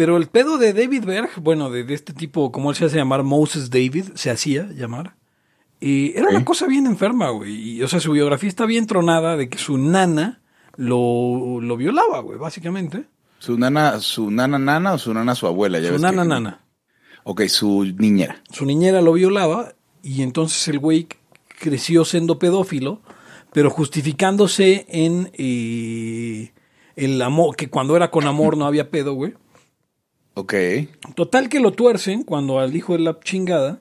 Pero el pedo de David Berg, bueno, de, de este tipo, como él se hace llamar, Moses David, se hacía llamar. Y era una cosa bien enferma, güey. Y, o sea, su biografía está bien tronada de que su nana lo, lo violaba, güey, básicamente. ¿Su nana, su nana nana o su nana su abuela? Ya Su ves nana que- nana. Ok, su niñera. Su niñera lo violaba y entonces el güey creció siendo pedófilo, pero justificándose en eh, el amor, que cuando era con amor no había pedo, güey. Ok. Total que lo tuercen cuando al hijo de la chingada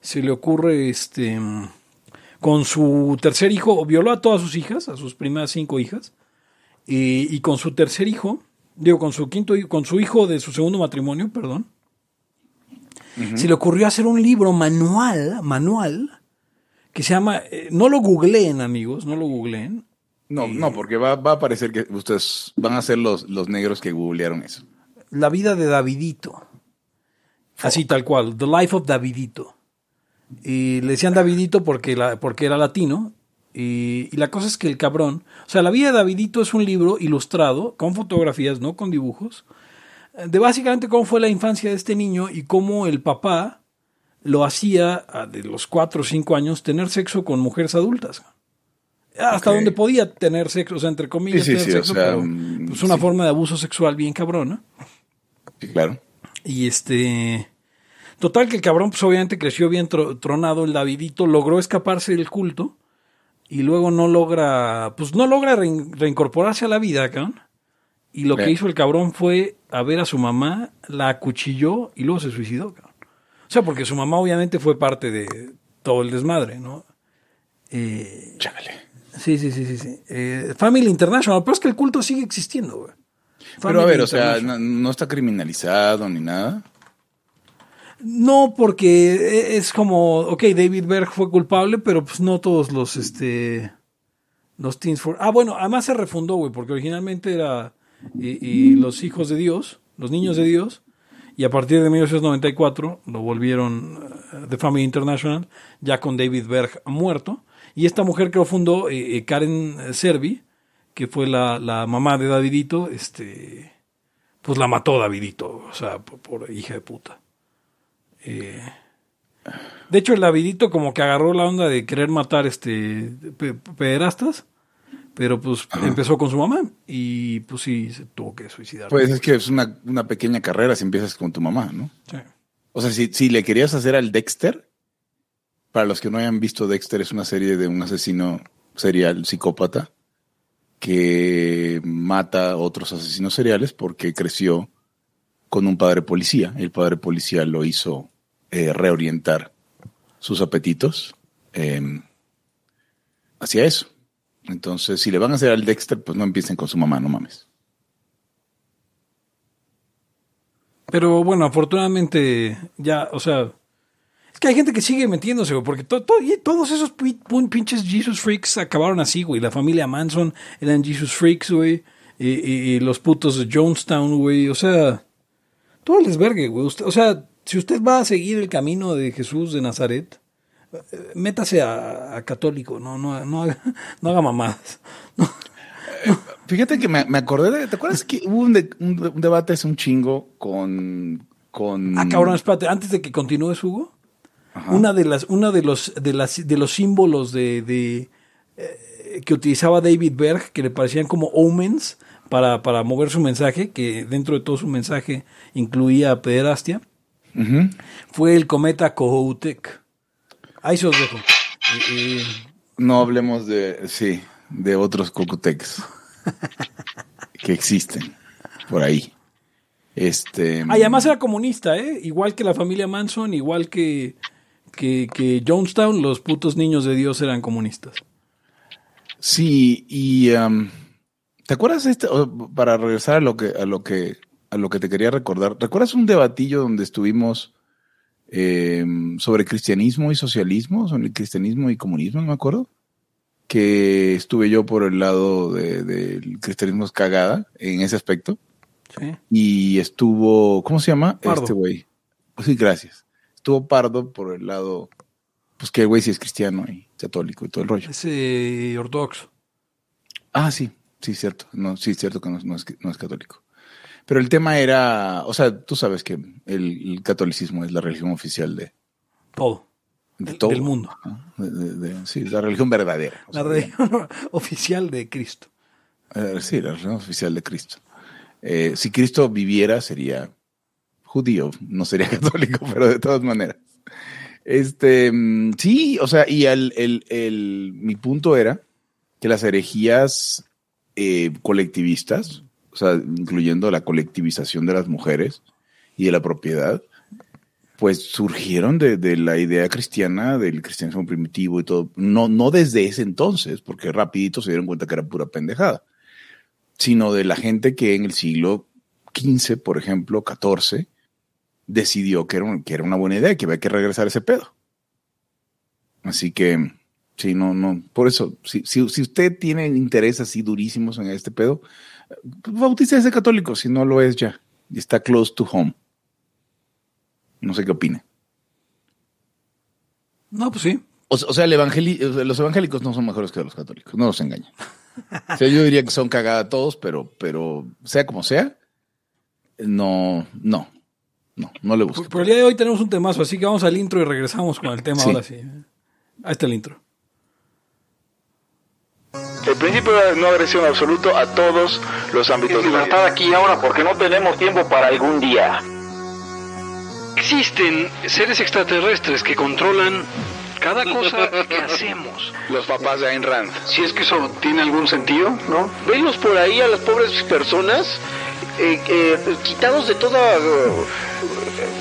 se le ocurre este con su tercer hijo, violó a todas sus hijas, a sus primeras cinco hijas, y, y con su tercer hijo, digo, con su quinto con su hijo de su segundo matrimonio, perdón, se le ocurrió hacer un libro manual, manual, que se llama, eh, no lo googleen amigos, no lo googleen, No, no, porque va, va a parecer que ustedes van a ser los, los negros que googlearon eso. La vida de Davidito. Así tal cual, The Life of Davidito. Y le decían Davidito porque, la, porque era latino. Y, y la cosa es que el cabrón, o sea, la vida de Davidito es un libro ilustrado con fotografías, no con dibujos, de básicamente cómo fue la infancia de este niño y cómo el papá lo hacía a de los cuatro o cinco años tener sexo con mujeres adultas. Hasta Ok. donde podía tener sexo, o sea, entre comillas, Sí, sí, tener sí, o sexo, sea, pero mm, pues una sí. forma de abuso sexual bien cabrona. Sí, claro. Y este. Total, que el cabrón, pues obviamente creció bien tro- tronado. El Davidito logró escaparse del culto. Y luego no logra. Pues no logra rein- reincorporarse a la vida, cabrón. Y lo que hizo el cabrón fue a ver a su mamá, la acuchilló y luego se suicidó, cabrón. O sea, porque su mamá obviamente fue parte de todo el desmadre, ¿no? Eh, Chale. sí, sí, sí, sí. sí. Eh, Family International, pero es que el culto sigue existiendo, güey. Pero a ver, o sea, no, no está criminalizado ni nada. No, porque es como, ok, David Berg fue culpable, pero pues no todos los, este, los Teens for... Ah, bueno, además se refundó, güey, porque originalmente era y, y los hijos de Dios, los niños de Dios, y a partir de 1994 lo volvieron eh, The Family International, ya con David Berg muerto, y esta mujer que lo fundó, eh, eh, Karen Servi, que fue la, la mamá de Davidito, este, pues la mató Davidito, o sea, por, por hija de puta. Eh, de hecho, el Davidito como que agarró la onda de querer matar este pe- pederastas, pero pues empezó con su mamá y pues sí se tuvo que suicidar. Pues es que es una, una pequeña carrera si empiezas con tu mamá, ¿no? Sí. O sea, si, si le querías hacer al Dexter, para los que no hayan visto Dexter, es una serie de un asesino serial, psicópata, que mata a otros asesinos seriales porque creció con un padre policía. El padre policía lo hizo eh, reorientar sus apetitos eh, hacia eso. Entonces, si le van a hacer al Dexter, pues no empiecen con su mamá, no mames. Pero bueno, afortunadamente ya, o sea, que hay gente que sigue metiéndose, güey, porque to- to- y todos esos pinches Jesus Freaks acabaron así, güey. La familia Manson eran Jesus Freaks, güey. Y, y- y los putos de Jonestown, güey. O sea, todo el desvergue, güey. Usted- o sea, si usted va a seguir el camino de Jesús de Nazaret, eh, métase a, a católico, no, no, no, haga, no haga mamadas. Fíjate que me, me acordé de. ¿Te acuerdas que hubo un, de- un- un debate hace un chingo con. con Ah, cabrón, espérate, antes de que continúes, Hugo, una de las, una de los, de las, de los símbolos de, de eh, que utilizaba David Berg, que le parecían como omens para, para mover su mensaje, que dentro de todo su mensaje incluía pederastia, Ujú. fue el cometa Kohoutek. Ahí se los dejo. Eh, eh, No hablemos de. Sí, de otros cocotex que existen por ahí. Este. Ah, y además era comunista, ¿eh? Igual que la familia Manson, igual que, que, que Jonestown, los putos niños de Dios eran comunistas. Sí, y um, ¿te acuerdas este, para regresar a lo que, a lo que, a lo que te quería recordar? ¿Recuerdas un debatillo donde estuvimos eh, sobre cristianismo y socialismo, sobre cristianismo y comunismo, no me acuerdo? Que estuve yo por el lado de- del cristianismo es cagada en ese aspecto. Sí. Y estuvo, ¿cómo se llama? Pardo. Este güey. Sí, gracias. Estuvo Pardo por el lado, pues que el güey sí es cristiano y católico y todo el rollo. Es eh, ortodoxo. Ah, sí, sí, cierto. No, sí, cierto que no, no es, no es católico. Pero el tema era, o sea, tú sabes que el, el catolicismo es la religión oficial de, Todo. de todo. del mundo. ¿no? De- de- de- sí, la religión verdadera. La sea, religión oficial de Cristo. Eh, sí, la religión oficial de Cristo. Eh, si Cristo viviera, sería judío, no sería católico, pero de todas maneras. Este, mm, sí, o sea, y el, el- el- mi punto era que las herejías eh, colectivistas, o sea, incluyendo la colectivización de las mujeres y de la propiedad, pues surgieron de, de la idea cristiana, del cristianismo primitivo y todo. No, no desde ese entonces, porque rapidito se dieron cuenta que era pura pendejada, sino de la gente que en el siglo XV, por ejemplo, XIV, decidió que era, un- que era una buena idea, que había que regresar ese pedo. Así que, sí, no, no, por eso, si, si, si usted tiene interés así durísimos en este pedo, pues bautícese católico, si no lo es ya, y está close to home. No sé qué opine. No, pues sí. O, o sea, el los evangélicos no son mejores que los católicos, no los engañen. O sea, yo diría que son cagada todos, pero, pero sea como sea, no, no, no, no le busco. por el día de hoy tenemos un temazo, así que vamos al intro y regresamos con el tema Sí. ahora sí. Ahí está el intro. El principio de no agresión absoluto a todos los ámbitos de la libertad aquí ahora porque no tenemos tiempo para algún día. Existen seres extraterrestres que controlan cada cosa que hacemos. Los papás de Ayn Rand. Si es que eso tiene algún sentido, ¿no? Venlos por ahí a las pobres personas eh, eh, quitados de toda eh,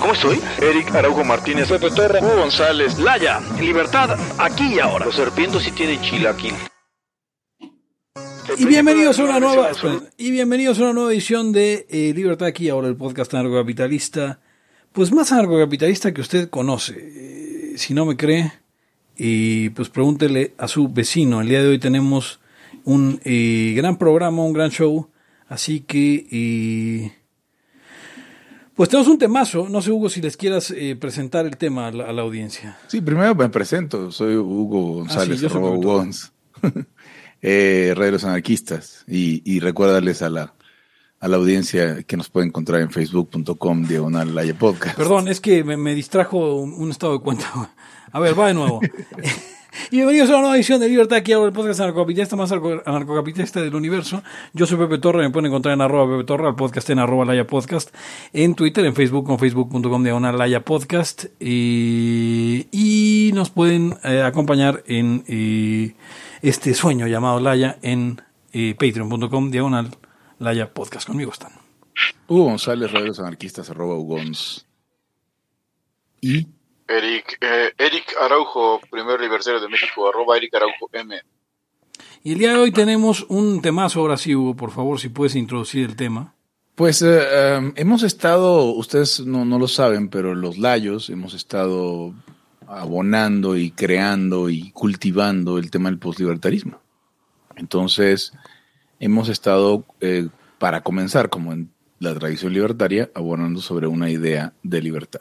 ¿Cómo estoy? Eric Araujo Martínez, Pepe Torre, Hugo González, Laya, libertad aquí y ahora. Los serpientes sí tienen chilaquil. Y bienvenidos a una nueva y bienvenidos a una nueva edición de eh, Libertad aquí ahora el podcast anarcocapitalista, pues más anarcocapitalista que usted conoce. Eh, si no me cree, y pues pregúntele a su vecino. El día de hoy tenemos un eh, gran programa, un gran show, así que eh, pues tenemos un temazo. No sé Hugo si les quieras eh, presentar el tema a la, a la audiencia. Sí, primero me presento, soy Hugo González, Ah, sí, Pepe Gons, eh, Rey de los Anarquistas, y, y recuérdales a la, a la audiencia que nos puede encontrar en facebook.com diagonal Podcast. Perdón, es que me, me distrajo un, un estado de cuenta. A ver, va de nuevo. y bienvenidos a una nueva edición de Libertad, aquí ahora el podcast anarcocapitalista más anarco- anarcocapitalista del universo. Yo soy Pepe Torre, me pueden encontrar en arroba Pepe Torre, al podcast en arroba Laya Podcast, en Twitter, en Facebook, con facebook.com diagonal Laya Podcast, y, nos pueden eh, acompañar en eh, este sueño llamado Laya en eh, patreon.com diagonal Laya Podcast. Conmigo están. Hugo González, los Anarquistas, arroba Ugons. Y Eric, eh, Eric Araujo, primer aniversario de México, arroba Eric Araujo M. Y el día de hoy tenemos un temazo, ahora sí, Hugo, por favor, si puedes introducir el tema. Pues eh, um, hemos estado, ustedes no, no lo saben, pero los layos hemos estado abonando y creando y cultivando el tema del poslibertarismo. Entonces, hemos estado, eh, para comenzar, como en la tradición libertaria, abonando sobre una idea de libertad,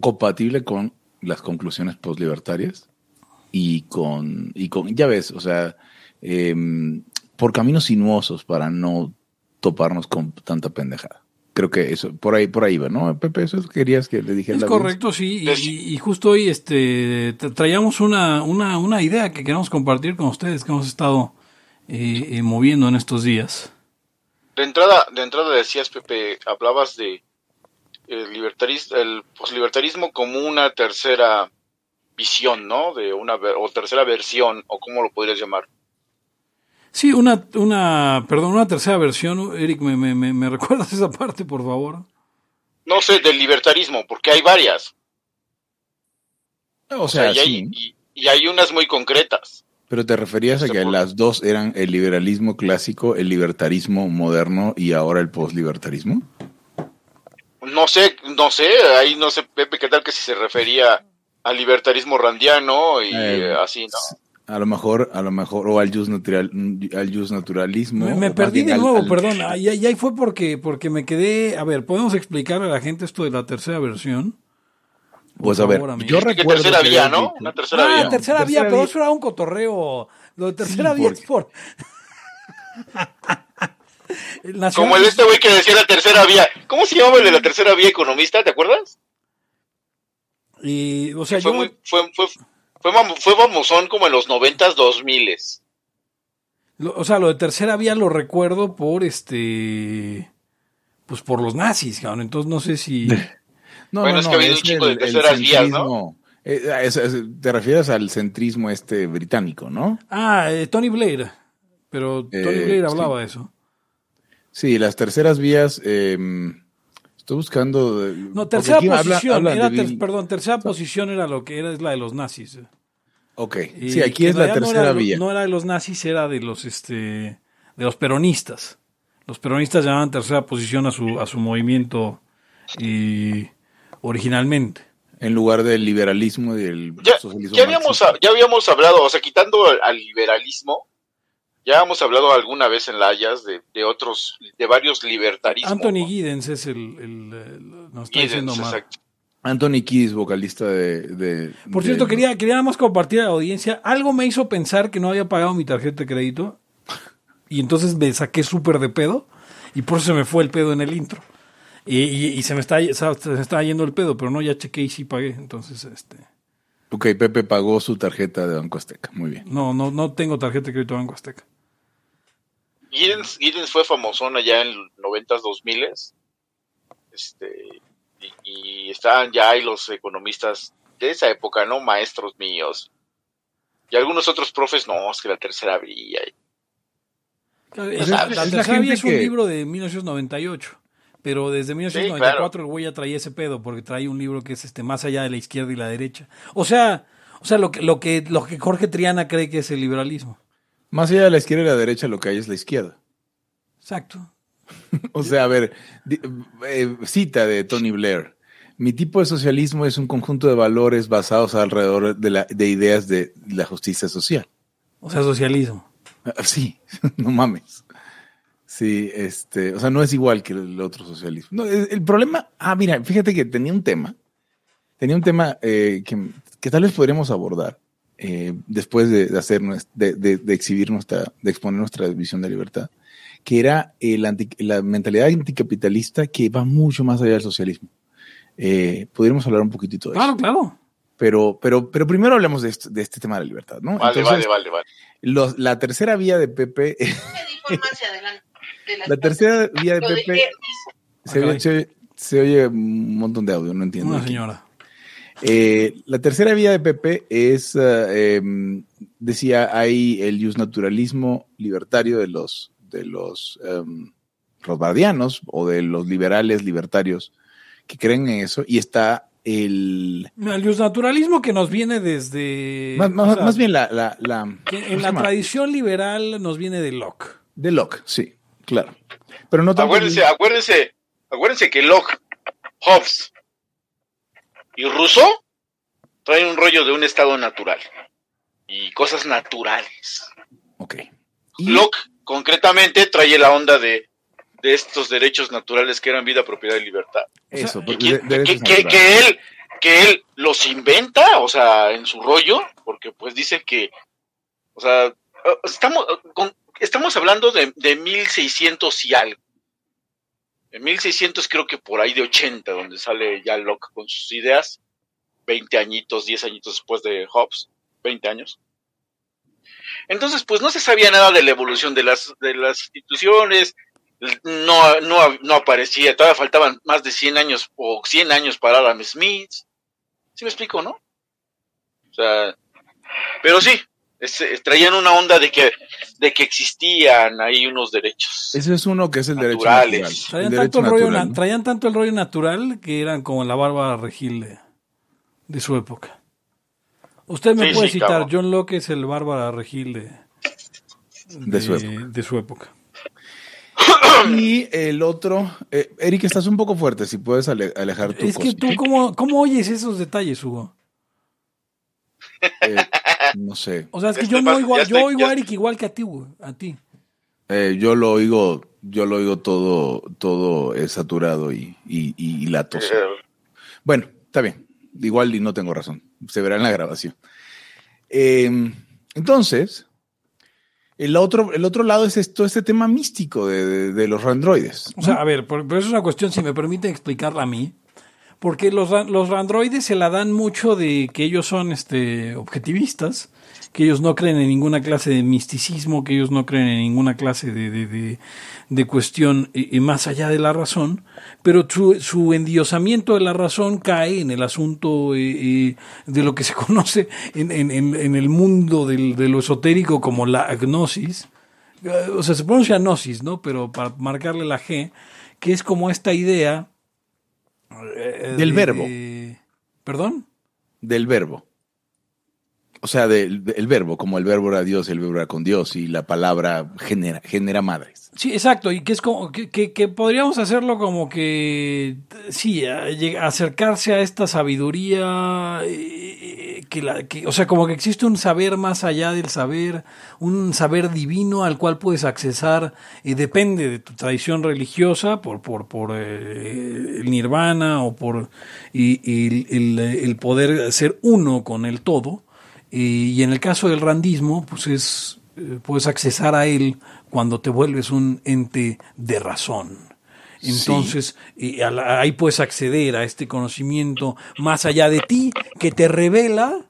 compatible con las conclusiones poslibertarias y con, y con, ya ves, o sea, em, por caminos sinuosos para no toparnos con tanta pendejada. Creo que eso, por ahí, por ahí va, ¿no? Pepe, eso querías que le dijera. Es la correcto, sí, y, justo hoy este, tra- traíamos una, una, una idea que queremos compartir con ustedes, que hemos estado eh, eh, moviendo en estos días. De entrada, de entrada decías, Pepe, hablabas de el, libertaris- el poslibertarismo como una tercera visión, ¿no? De una o tercera versión, o cómo lo podrías llamar. Sí, una, una, perdón, una tercera versión, Eric, ¿me, me, me, me recuerdas esa parte, por favor? No sé, del libertarismo, porque hay varias. O sea, y, hay, y, y hay unas muy concretas. Pero te referías a que las dos eran el liberalismo clásico, el libertarismo moderno y ahora el postlibertarismo. No sé, no sé, ahí no sé, Pepe, qué tal que si se refería al libertarismo randiano y Eh, eh, así, ¿no? A lo mejor, a lo mejor, o al just, natural, al just naturalismo. Me, perdí de nuevo, al- perdón. Ahí, ahí- ahí fue porque, porque me quedé. A ver, ¿podemos explicar a la gente esto de la tercera versión? Pues a ver, favor, amigo. yo recuerdo tercera que vía, ¿no? Una tercera ah, vía. tercera vía, Tercera pero vía. eso era un cotorreo. Lo de tercera Sí, vía porque- es por. Como el este güey que decía la tercera vía. ¿Cómo se llama el de la tercera vía economista? ¿Te acuerdas? Y, o sea, Fue, yo. muy, fue, fue, fue, fue famosón como en los noventas, dos miles. o sea, lo de tercera vía lo recuerdo por este. Pues por los nazis, cabrón. Entonces no sé si. No, Bueno, no, es que ha habido un chico de el- el terceras vías, ¿no? centrismo. Eh, es- es- te refieres al centrismo este británico, ¿no? Ah, eh, Tony Blair. Pero Tony Eh, Blair sí. hablaba de eso. Sí, las terceras vías. eh, estoy buscando. de- No, tercera habla- posición. era ter- perdón, tercera posición era lo que era, es la de los nazis. Ok, Y sí, aquí es la no tercera era vía. No era de los nazis, era de los este de los peronistas. Los peronistas llamaban tercera posición a su a su movimiento y originalmente. En lugar del liberalismo y del Ya, socialismo. ya, habíamos, marxista. ya habíamos hablado, o sea, quitando al liberalismo, ya hemos hablado alguna vez en Layas de, de otros, de varios libertarismos. Anthony ¿no? Giddens es el, el- el- nos está Giddens, diciendo exacto. Anthony Kiddis, vocalista de. de- Por de- cierto, quería, quería nada más compartir a la audiencia. Algo me hizo pensar que no había pagado mi tarjeta de crédito. Y entonces me saqué súper de pedo. Y por eso se me fue el pedo en el intro. Y, y- y se, me está, se me estaba yendo el pedo, pero no, ya chequé y sí pagué. Entonces, este. Ok, Pepe pagó su tarjeta de Banco Azteca. Muy bien. No, no, no tengo tarjeta de crédito de Banco Azteca. Giddens, Giddens fue famosón allá en los noventas, dos miles. Este, y, y estaban ya ahí los economistas de esa época, ¿no? Maestros míos. Y algunos otros profes, no, es que la tercera vía. y- Es- la- la es la tercera vía es un que- libro de 1998. Pero desde 1994 el güey ya traía ese pedo, porque trae un libro que es este más allá de la izquierda y la derecha. O sea, o sea, lo que, lo que, lo que Jorge Triana cree que es el liberalismo. Más allá de la izquierda y la derecha, lo que hay es la izquierda. Exacto. O sea, a ver, eh, cita de Tony Blair. Mi tipo de socialismo es un conjunto de valores basados alrededor de, la, de ideas de la justicia social. O sea, socialismo. Ah, Sí, no mames. Sí, este, o sea, no es igual que el otro socialismo. No, el, el problema, ah, mira, fíjate que tenía un tema, tenía un tema eh, que, que tal vez podríamos abordar eh, después de, de hacer, de, de- de exhibir nuestra, de exponer nuestra visión de libertad, que era el anti- la mentalidad anticapitalista que va mucho más allá del socialismo. Eh, podríamos hablar un poquitito de Claro, eso. claro. Pero, pero, pero primero hablemos de, esto- de este tema de la libertad, ¿no? Vale, Entonces, vale, vale, vale. los- la tercera vía de Pepe La tercera vía de Pepe se, se oye- se oye un montón de audio, no entiendo. Una aquí. señora. Eh, la tercera vía de Pepe es, eh, em, decía, hay el naturalismo libertario de los, de los em, rothbardianos o de los liberales libertarios que creen en eso, y está el... El naturalismo que nos viene desde. Más, más- o sea, más bien la... la, la- que ¿cómo en la tradición liberal nos viene de Locke. De Locke, sí, claro. Pero no acuérdense, acuérdense que Locke, Hobbes y Rousseau traen un rollo de un estado natural y cosas naturales. Ok. Y- Locke, concretamente, trae la onda de, de estos derechos naturales que eran vida, propiedad y libertad. Eso, porque que, de- que- que- naturales. que él, que él los inventa, o sea, en su rollo, porque pues dice que, o sea, estamos, con- estamos hablando de, de 1600 y algo. En 1600 creo que por ahí de 80, donde sale ya Locke con sus ideas, 20 añitos, 10 añitos después de Hobbes, 20 años. Entonces, pues no se sabía nada de la evolución de las, de las instituciones, no, no, no aparecía, todavía faltaban más de 100 años o 100 años para Adam Smith. ¿Sí me explico, no? O sea, pero sí, es- es- traían una onda de que, de que existían ahí unos derechos. Ese es uno que es el derecho Naturales. natural. El Traían derecho tanto, el rollo, natural, traían tanto el rollo natural que eran como la barba regil de, de su época. Usted me Sí, puede sí, citar, cabrón. John Locke es el Bárbara Regil de, De su época. de su época. Y el otro, eh, Eric, estás un poco fuerte, si puedes ale- alejar tu Es que tú, ¿cómo, ¿cómo oyes esos detalles, Hugo? Eh, no sé. O sea, es que yo no oigo, yo estoy- oigo a Eric igual que a ti, Hugo, a ti. Eh, yo lo oigo, yo lo oigo todo, todo eh, saturado y, y, y, y latoso. Bueno, está bien. Igual y no tengo razón. Se verá en la grabación. Eh, entonces, el otro, el otro lado es esto, este tema místico de, de- de los androides. O sea, a ver, por- pero eso es una cuestión, si me permiten explicarla a mí. Porque los, los androides se la dan mucho de que ellos son este, objetivistas, que ellos no creen en ninguna clase de misticismo, que ellos no creen en ninguna clase de, de, de- cuestión eh, eh, más allá de la razón, pero su, su endiosamiento de la razón cae en el asunto eh, eh, de lo que se conoce en, en- el mundo del- de lo esotérico como la agnosis, o sea, se pronuncia gnosis, ¿no? Pero para marcarle la G, que es como esta idea Del de- verbo. ¿Perdón? Del verbo. O sea, del verbo, como el verbo era Dios, el verbo era con Dios y la palabra genera, genera madres. Sí, exacto, y que es como que, que- que podríamos hacerlo como que sí, acercarse a esta sabiduría eh, que la que, o sea, como que existe un saber más allá del saber, un saber divino al cual puedes accesar y depende de tu tradición religiosa por por por eh, el nirvana o por y, el poder ser uno con el todo. Y, y en el caso del randismo, pues es eh, puedes accesar a él cuando te vuelves un ente de razón. Entonces, y a la- ahí puedes acceder a este conocimiento más allá de ti que te revela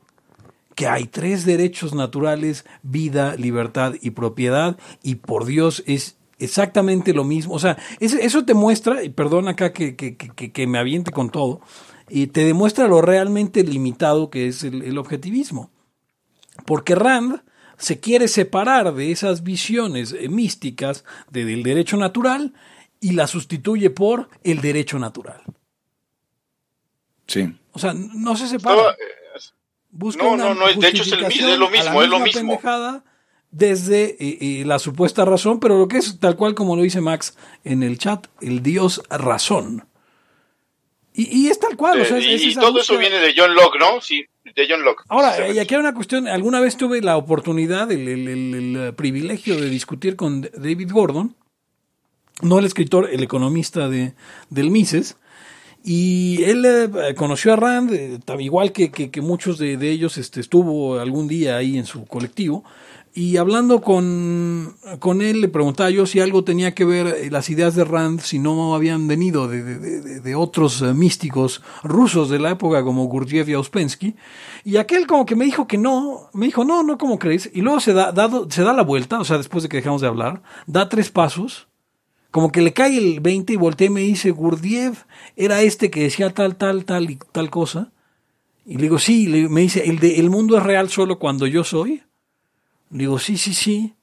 que hay tres derechos naturales, vida, libertad y propiedad, y por Dios es exactamente lo mismo. O sea, es- eso te muestra, y perdón acá que, que- que- que- que me aviente con todo, y te demuestra lo realmente limitado que es el- el objetivismo. Porque Rand se quiere separar de esas visiones eh, místicas de- del derecho natural y la sustituye por el derecho natural. Sí. O sea, no se separa. estaba- Busca No, una no, no, de hecho es el es lo a la mismo, es lo mismo. pendejada desde eh, eh, la supuesta razón, pero lo que es tal cual como lo dice Max en el chat, el Dios razón. Y, y es tal cual, o sea, es- y es y esa todo eso viene de John Locke, ¿no? Sí, de John Locke. Ahora, y aquí hay una cuestión, alguna vez tuve la oportunidad, el, el- el- el, eh, privilegio de discutir con David Gordon, no el escritor, el economista de, del Mises, y él eh, conoció a Rand, eh, igual que, que- que muchos de, de ellos este, estuvo algún día ahí en su colectivo, y hablando con, con él le preguntaba yo si algo tenía que ver eh, las ideas de Rand, si no habían venido de, de- de- de otros eh, místicos rusos de la época como Gurdjieff y Ouspensky, y aquel como que me dijo que no, me dijo no, no, ¿cómo crees? Y luego se da, dado- se da la vuelta, o sea, después de que dejamos de hablar, da tres pasos, como que le cae el 20 y voltea y me dice, Gurdjieff era este que decía tal, tal, tal y tal cosa. Y le digo, sí, me dice, ¿el, de, ¿el mundo es real solo cuando yo soy? Digo, sí, sí, sí.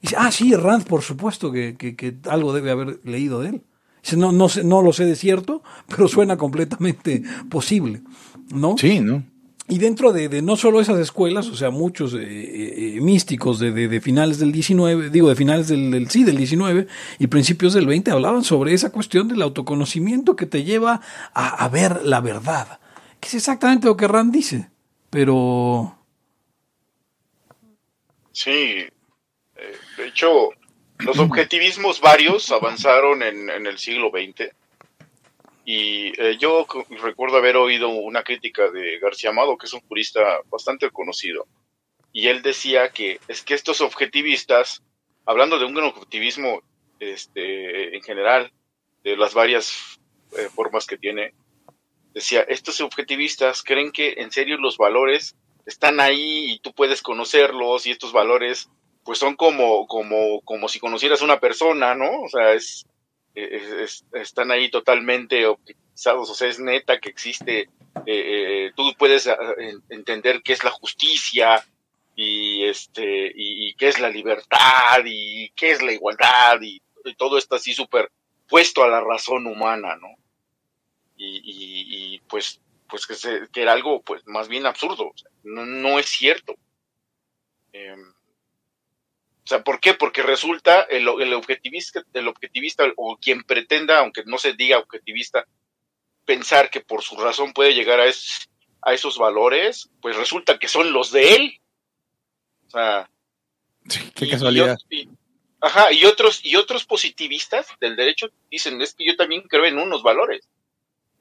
Dice, ah, sí, Rand, por supuesto que, que- que algo debe haber leído de él. Dice, no, no, sé, no lo sé de cierto, pero suena completamente posible, ¿no? Sí, ¿no? Y dentro de, de no solo esas escuelas, o sea, muchos eh, eh, místicos de, de- de finales del 19, digo, de finales del, del- sí, del 19 y principios del 20 hablaban sobre esa cuestión del autoconocimiento que te lleva a, a ver la verdad, que es exactamente lo que Rand dice, pero Sí, eh, de hecho, los objetivismos varios avanzaron en, en el siglo XX. Y eh, yo recuerdo haber oído una crítica de García Amado, que es un jurista bastante conocido. Y él decía que es que estos objetivistas, hablando de un objetivismo este, en general, de las varias eh, formas que tiene, decía, estos objetivistas creen que en serio los valores están ahí y tú puedes conocerlos y estos valores pues son como como como si conocieras una persona, ¿no? O sea, es, es- es- están ahí totalmente objetivizados, o sea, es neta que existe eh, eh, tú puedes ah, en- entender qué es la justicia y este y, y qué es la libertad y qué es la igualdad y, y todo está así súper puesto a la razón humana, ¿no? Y, y- y, pues pues que, se- que era algo pues más bien absurdo, o sea, no, no es cierto. Eh, o sea, ¿por qué? Porque resulta el, el objetivista, el objetivista o quien pretenda, aunque no se diga objetivista, pensar que por su razón puede llegar a, es- a esos valores, pues resulta que son los de él. O sea, Qué y- casualidad. Y, y- ajá, y otros, y otros positivistas del derecho dicen, es que yo también creo en unos valores,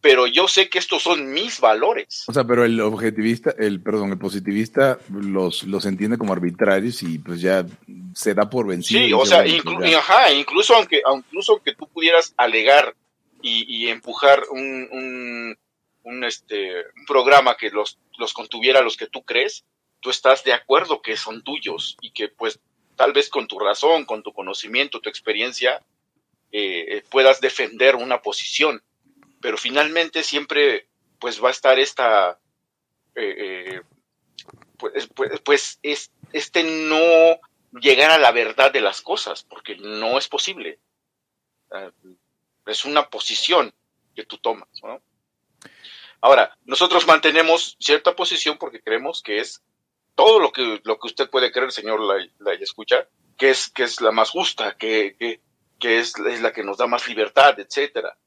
pero yo sé que estos son mis valores. O sea, pero el objetivista, el, perdón, el positivista los, los entiende como arbitrarios y pues ya se da por vencido. Sí, o sea, inclu- ajá, incluso aunque, incluso que tú pudieras alegar y, y empujar un, un, un, este, un programa que los, los contuviera los que tú crees, tú estás de acuerdo que son tuyos y que pues tal vez con tu razón, con tu conocimiento, tu experiencia, eh, eh, puedas defender una posición. Pero finalmente siempre pues va a estar esta, eh, eh, pues, pues, pues es, este no llegar a la verdad de las cosas, porque no es posible. Eh, es una posición que tú tomas, ¿no? Ahora, nosotros mantenemos cierta posición porque creemos que es todo lo que, lo que usted puede creer, señor la, la escucha, que es, que es la más justa, que, que, que es, es la que nos da más libertad, etcétera.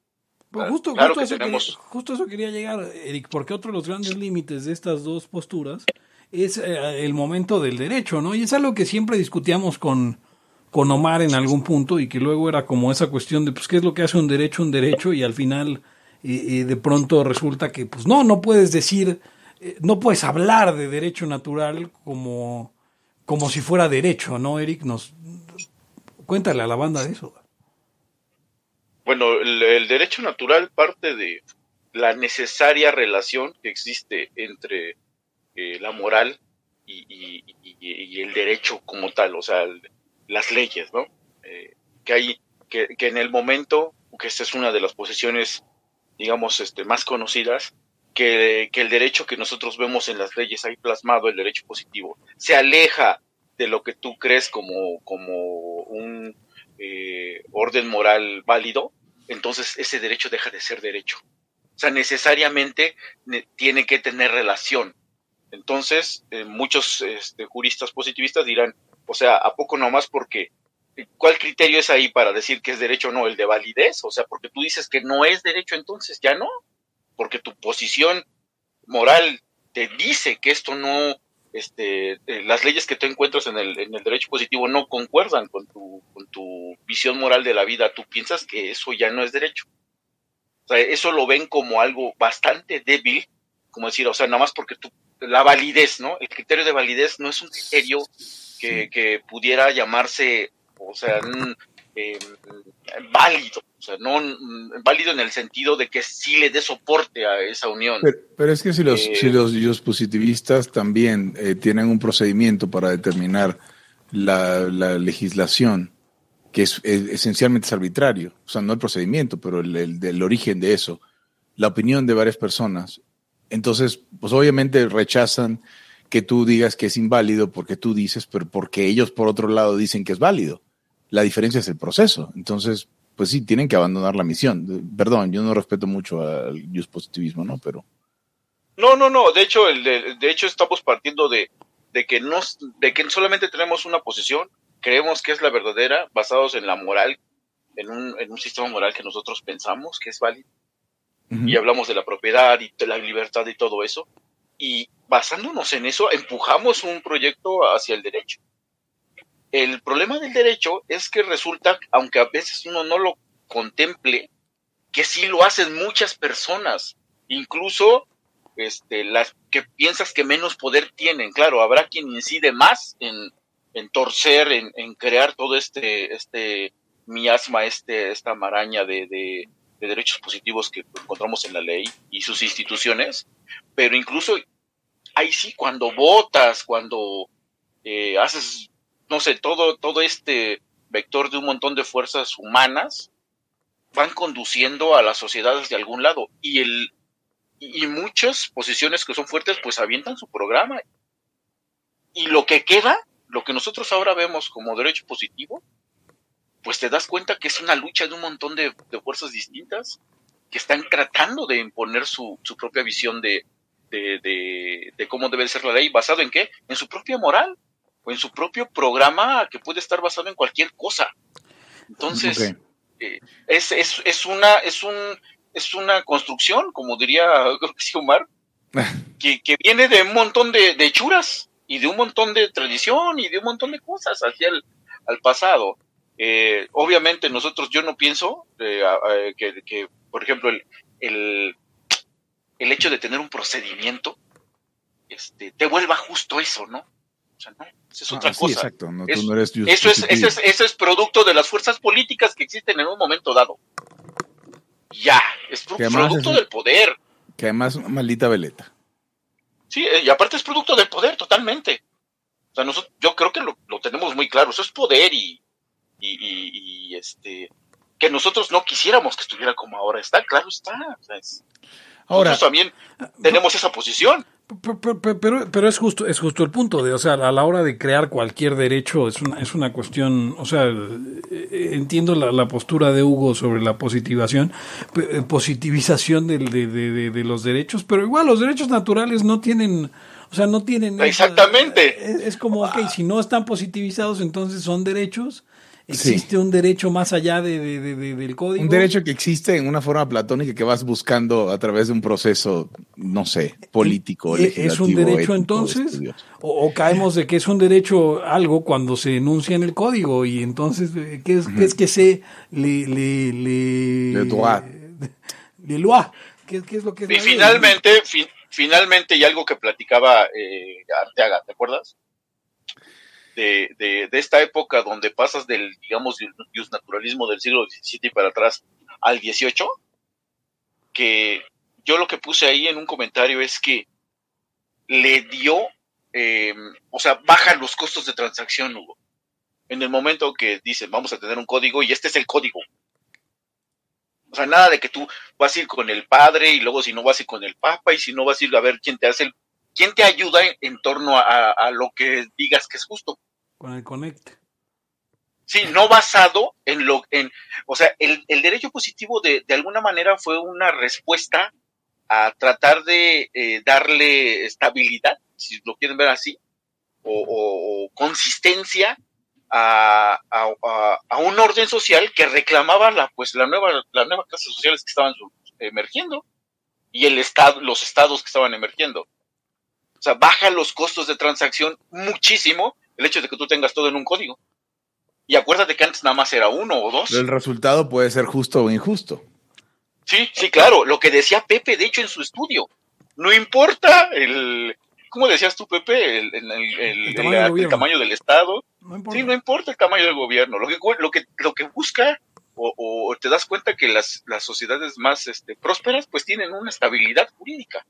Pues justo, Claro justo que eso tenemos- quería, justo eso quería llegar, Eric, porque otro de los grandes límites de estas dos posturas es eh, el momento del derecho, ¿no? Y es algo que siempre discutíamos con, con Omar en algún punto y que luego era como esa cuestión de, pues, ¿qué es lo que hace un derecho un derecho? Y al final, eh, eh, de pronto resulta que, pues, no, no puedes decir, eh, no puedes hablar de derecho natural como, como si fuera derecho, ¿no, Eric? Nos, cuéntale a la banda de eso. Bueno, el, derecho natural parte de la necesaria relación que existe entre eh, la moral y, el derecho como tal, o sea, las leyes, ¿no? Eh, que hay, que, en el momento, que esta es una de las posiciones, digamos, este, más conocidas, que, que el derecho que nosotros vemos en las leyes ahí plasmado, el derecho positivo, se aleja de lo que tú crees como, como eh, orden moral válido, entonces ese derecho deja de ser derecho. O sea, necesariamente ne- tiene que tener relación. Entonces, eh, muchos este, juristas positivistas dirán, o sea, ¿a poco nomás porque ¿cuál criterio es ahí para decir que es derecho o no? ¿El de validez? O sea, porque tú dices que no es derecho, entonces ya no. Porque tu posición moral te dice que esto no, este, eh, las leyes que tú encuentras en el, en el derecho positivo no concuerdan con tu, con tu visión moral de la vida. Tú piensas que eso ya no es derecho. O sea, eso lo ven como algo bastante débil, como decir, o sea, nada más porque tú, la validez, ¿no? El criterio de validez no es un criterio que, que pudiera llamarse, o sea, eh, válido, o sea, no mm, válido en el sentido de que sí le dé soporte a esa unión. Pero, pero es que si los, Eh, si los, positivistas también eh, tienen un procedimiento para determinar la, la legislación, que es, es- esencialmente es arbitrario, o sea, no el procedimiento, pero el, el- del origen de eso, la opinión de varias personas. Entonces, pues obviamente rechazan que tú digas que es inválido porque tú dices, pero porque ellos por otro lado dicen que es válido. La diferencia es el proceso. Entonces, pues sí, tienen que abandonar la misión. Perdón, yo no respeto mucho al just positivismo, ¿no? Pero No, no, no. De hecho, el de, de hecho estamos partiendo de, de que no, de que solamente tenemos una posición, creemos que es la verdadera, basados en la moral, en un, en un sistema moral que nosotros pensamos que es válido. Y hablamos de la propiedad y de la libertad y todo eso. Y basándonos en eso, empujamos un proyecto hacia el derecho. El problema del derecho es que resulta, aunque a veces uno no lo contemple, que sí lo hacen muchas personas, incluso este, las que piensas que menos poder tienen. Claro, habrá quien incide más en, en torcer, en, en crear todo este, este miasma, este, esta maraña de, de, de derechos positivos que encontramos en la ley y sus instituciones, pero incluso ahí sí, cuando votas, cuando eh, haces, no sé, todo, todo este vector de un montón de fuerzas humanas, van conduciendo a las sociedades de algún lado. Y el, y muchas posiciones que son fuertes, pues avientan su programa. Y lo que queda, lo que nosotros ahora vemos como derecho positivo, pues te das cuenta que es una lucha de un montón de, fuerzas distintas que están tratando de imponer su, su propia visión de, de, de, de cómo debe ser la ley, basado en qué? En su propia moral o en su propio programa que puede estar basado en cualquier cosa. Entonces, eh, es, es, es una, es un, es una construcción, como diría Omar, que, que viene de un montón de, de churas y de un montón de tradición y de un montón de cosas hacia el al pasado. Eh, obviamente nosotros, yo no pienso eh, que, que, por ejemplo, el, el, el hecho de tener un procedimiento este, te vuelva justo eso, ¿no? O sea, no, esa es otra Ah, sí, cosa. exacto. No, Es- tú no eres Eso es, eso, es, eso es producto de las fuerzas políticas que existen en un momento dado. Ya, es producto del poder. Que además, una maldita veleta. Sí, eh, y aparte es producto del poder totalmente. O sea, nosotros, yo creo que lo, lo tenemos muy claro. Eso es poder y, y, y- y, este que nosotros no quisiéramos que estuviera como ahora está. Claro está. O sea, es- Ahora, nosotros también tenemos esa posición. Pero, pero, es justo es justo el punto de o sea a la hora de crear cualquier derecho es una es una cuestión o sea eh, entiendo la, la postura de Hugo sobre la positivación eh, positivización de, de, de, de los derechos pero igual los derechos naturales no tienen o sea no tienen esa- Exactamente. es, es como ok si no están positivizados entonces son derechos existe un derecho más allá de, de- de- de- del código un derecho que existe en una forma platónica que vas buscando a través de un proceso, no sé, político, ¿E- ¿Es un legislativo, derecho ético, entonces? O, o caemos de que es un derecho algo cuando se enuncia en el código y entonces, eh, ¿qué es, qué es que se le... Le, le, Le droit. le loi? ¿Qué, qué es lo que es Y finalmente, fin- finalmente, y algo que platicaba eh, Arteaga, ¿te acuerdas? De, de, de esta época donde pasas del, digamos, naturalismo del siglo XVII para atrás al XVIII, que yo lo que puse ahí en un comentario es que le dio, eh, o sea, baja los costos de transacción, Hugo. En el momento que dicen, vamos a tener un código y este es el código. O sea, nada de que tú vas a ir con el padre y luego si no vas a ir con el papa y si no vas a ir a ver quién te hace el, quién te ayuda en, torno a lo que digas que es justo. Con el conecte. Sí, no basado en lo, en, o sea, el, el derecho positivo de, de alguna manera fue una respuesta a tratar de eh, darle estabilidad, si lo quieren ver así, o, o- consistencia a, a- a- a un orden social que reclamaba la, pues, la nueva, las nuevas clases sociales que estaban emergiendo y el estado, los estados que estaban emergiendo. O sea, baja los costos de transacción muchísimo el hecho de que tú tengas todo en un código. Y acuérdate que antes nada más era uno o dos. Pero el resultado puede ser justo o injusto. Sí, sí, claro. Lo que decía Pepe, de hecho, en su estudio. No importa el. ¿Cómo decías tú, Pepe? El, el- el- el- El tamaño el- del el gobierno. tamaño del Estado. No importa. Sí, no importa el tamaño del gobierno. Lo que, lo que, lo que busca, o, o te das cuenta que las, las sociedades más este, prósperas, pues tienen una estabilidad jurídica.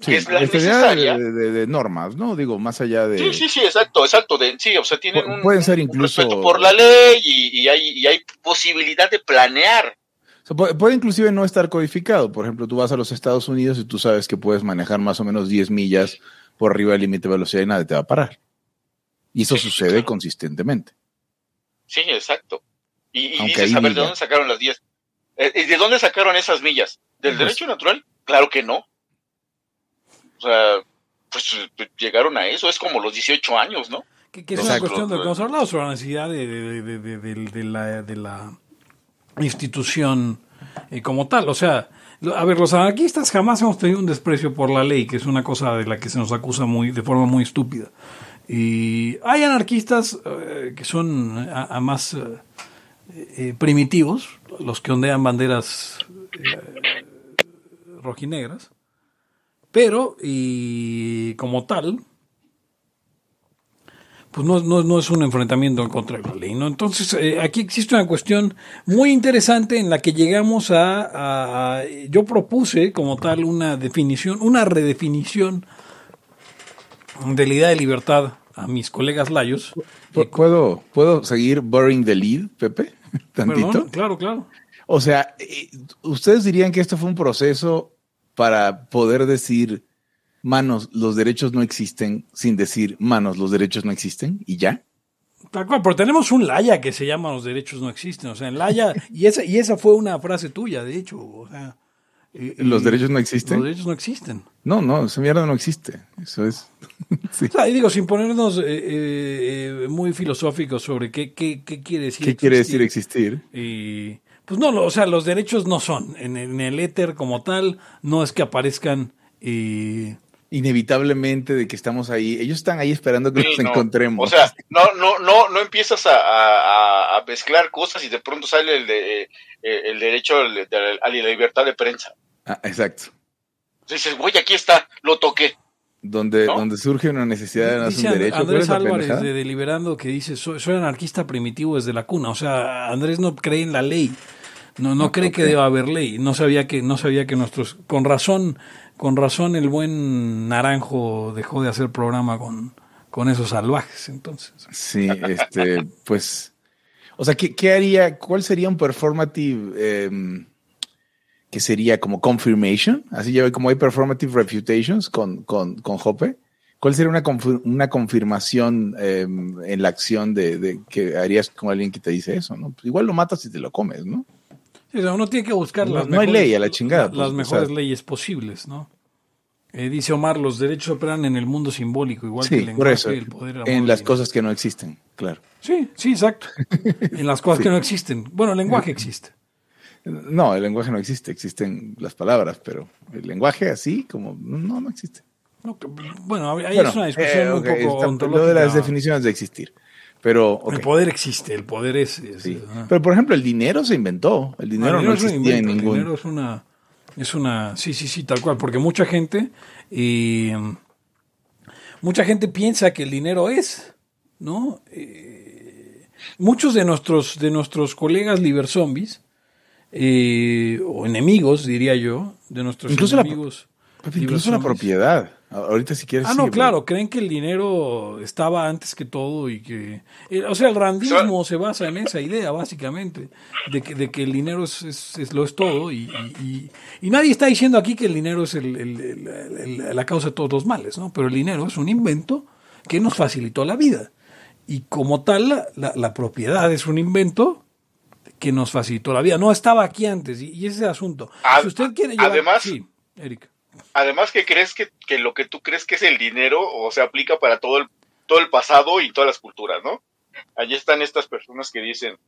Sí, Que es la necesaria. de- de- de normas, ¿no? Digo, más allá de... Sí, sí, sí, exacto, exacto. De, sí, o sea, tienen Pu- un, pueden ser un incluso- respeto por la ley y, y hay, y hay posibilidad de planear. O sea, puede, puede inclusive no estar codificado. Por ejemplo, tú vas a los Estados Unidos y tú sabes que puedes manejar más o menos 10 millas por arriba del límite de velocidad y nadie te va a parar. Y eso Sí, sucede claro. consistentemente. Sí, exacto. Y, y Aunque dices, ahí a ver, ¿de dónde sacaron las 10? Eh, ¿y ¿De dónde sacaron esas millas? ¿Del Pues- derecho natural? Claro que no. O sea, pues eh, llegaron a eso, es como los 18 años, ¿no? Que, que es una cuestión de lo que hemos hablado sobre la necesidad de, de- de- de- de- de la, de la institución eh, como tal. O sea, a ver, los anarquistas jamás hemos tenido un desprecio por la ley, que es una cosa de la que se nos acusa muy de forma muy estúpida. Y hay anarquistas eh, que son a, a más eh, eh, primitivos, los que ondean banderas eh, rojinegras, pero y como tal, pues no, no, no es un enfrentamiento en contra de la ley, ¿no? Entonces, eh, aquí existe una cuestión muy interesante en la que llegamos a, Yo propuse como tal una definición, una redefinición de la idea de libertad a mis colegas layos. Pu- ¿Puedo, ¿Puedo seguir burying the lead, Pepe? Tantito. Perdón, claro, claro. O sea, eh, ¿ustedes dirían que esto fue un proceso para poder decir, manos, los derechos no existen, sin decir, manos, los derechos no existen? ¿Y ya? Tal cual, pero tenemos un Laya que se llama Los derechos no existen. O sea, en Laya, y esa, y esa fue una frase tuya, de hecho. O sea, y- ¿Los y- derechos no existen? Los derechos no existen. No, no, esa mierda no existe. Eso es. Sí. O sea, y digo, sin ponernos eh, eh, eh, muy filosóficos sobre qué, qué, qué quiere decir. ¿Qué quiere decir existir. existir? Y pues no, o sea, los derechos no son. En, en el éter como tal, no es que aparezcan. Y Inevitablemente de que estamos ahí. Ellos están ahí esperando que Sí, nos no. encontremos. O sea, no, no, no, no empiezas a, a- a mezclar cosas y de pronto sale el, de, eh, el derecho a la libertad de prensa. Ah, exacto. Dices, güey, aquí está, lo toqué. Donde, ¿No? donde surge una necesidad de dice un And- derecho. ¿cuál Andrés Álvarez de Deliberando que dice, soy, soy anarquista primitivo desde la cuna. O sea, Andrés no cree en la ley. No, no cree que deba haber ley. No sabía que, no sabía que nuestros, con razón, con razón el buen Naranjo dejó de hacer programa con, con esos salvajes. Entonces, Sí, este, pues. O sea, ¿qué, qué haría? ¿Cuál sería un performative em, que sería como confirmation? Así ya ve como hay performative refutations con, con, con Hoppe. ¿Cuál sería una, confir- una confirmación em, en la acción de, de que harías con alguien que te dice eso? ¿no? Pues igual lo matas y te lo comes, ¿no? Uno tiene que buscar No- las no hay mejores, ley a la chingada, pues, las o mejores sea. leyes posibles, ¿no? Eh, dice Omar, los derechos operan en el mundo simbólico, igual que el lenguaje, eso. el poder, el En las cosas que no existen, claro. Sí, sí, exacto. En las cosas que no existen. Bueno, el lenguaje existe. No, el lenguaje no existe, existen las palabras, pero el lenguaje así como no, no existe. No, bueno, ahí Bueno, es una discusión eh, un poco está- ontológica. Lo de las definiciones de existir. Pero, El poder existe, el poder es... es- sí. ah. Pero, por ejemplo, el dinero se inventó. El dinero, el no dinero es un existía en invento, el ningún... dinero es una, es una, sí, sí, sí, tal cual, porque mucha gente, eh, mucha gente piensa que el dinero es, ¿no? Eh, muchos de nuestros, de nuestros colegas liberzombies, eh, o enemigos, diría yo, de nuestros Incluso la- enemigos. Pepe, Incluso la propiedad. Ahorita si quieres... Ah, no, güey. claro, creen que el dinero estaba antes que todo y que... eh, o sea, el randismo se basa en esa idea, básicamente, de que, de que el dinero es, es- es- lo es todo y, y- y- y nadie está diciendo aquí que el dinero es el- el- el- el- la causa de todos los males, ¿no? Pero el dinero es un invento que nos facilitó la vida y como tal la, la- la propiedad es un invento que nos facilitó la vida. No estaba aquí antes y, y ese es el asunto. Ad- si usted quiere llevar... además- Sí, Erika. Además que crees que, que lo que tú crees que es el dinero, o se aplica para todo el, todo el pasado y todas las culturas, ¿no? Allí están estas personas que dicen,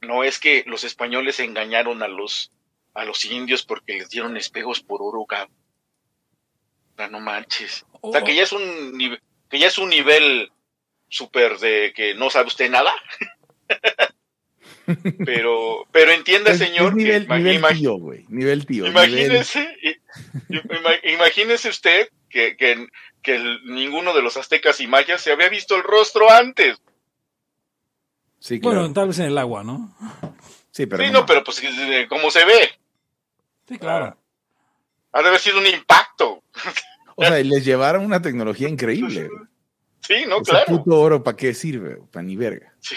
no es que los españoles engañaron a los, a los indios porque les dieron espejos por oro, cabrón. No manches. O sea, que ya es un, nive- que ya es un nivel súper de que no sabe usted nada. pero, pero entienda, señor, nivel, que nivel tío, güey. Nivel tío. Imagínese, imagínese usted que, que, que el- ninguno de los aztecas y mayas se había visto el rostro antes. Sí, claro. Bueno, tal vez en el agua, ¿no? sí, pero sí, no. no, pero pues eh, como se ve, Sí, claro. ha de haber sido un impacto. O sea, les llevaron una tecnología increíble. güey. Sí, no, Ese claro. puto oro, ¿para qué sirve? Para ni verga. Sí.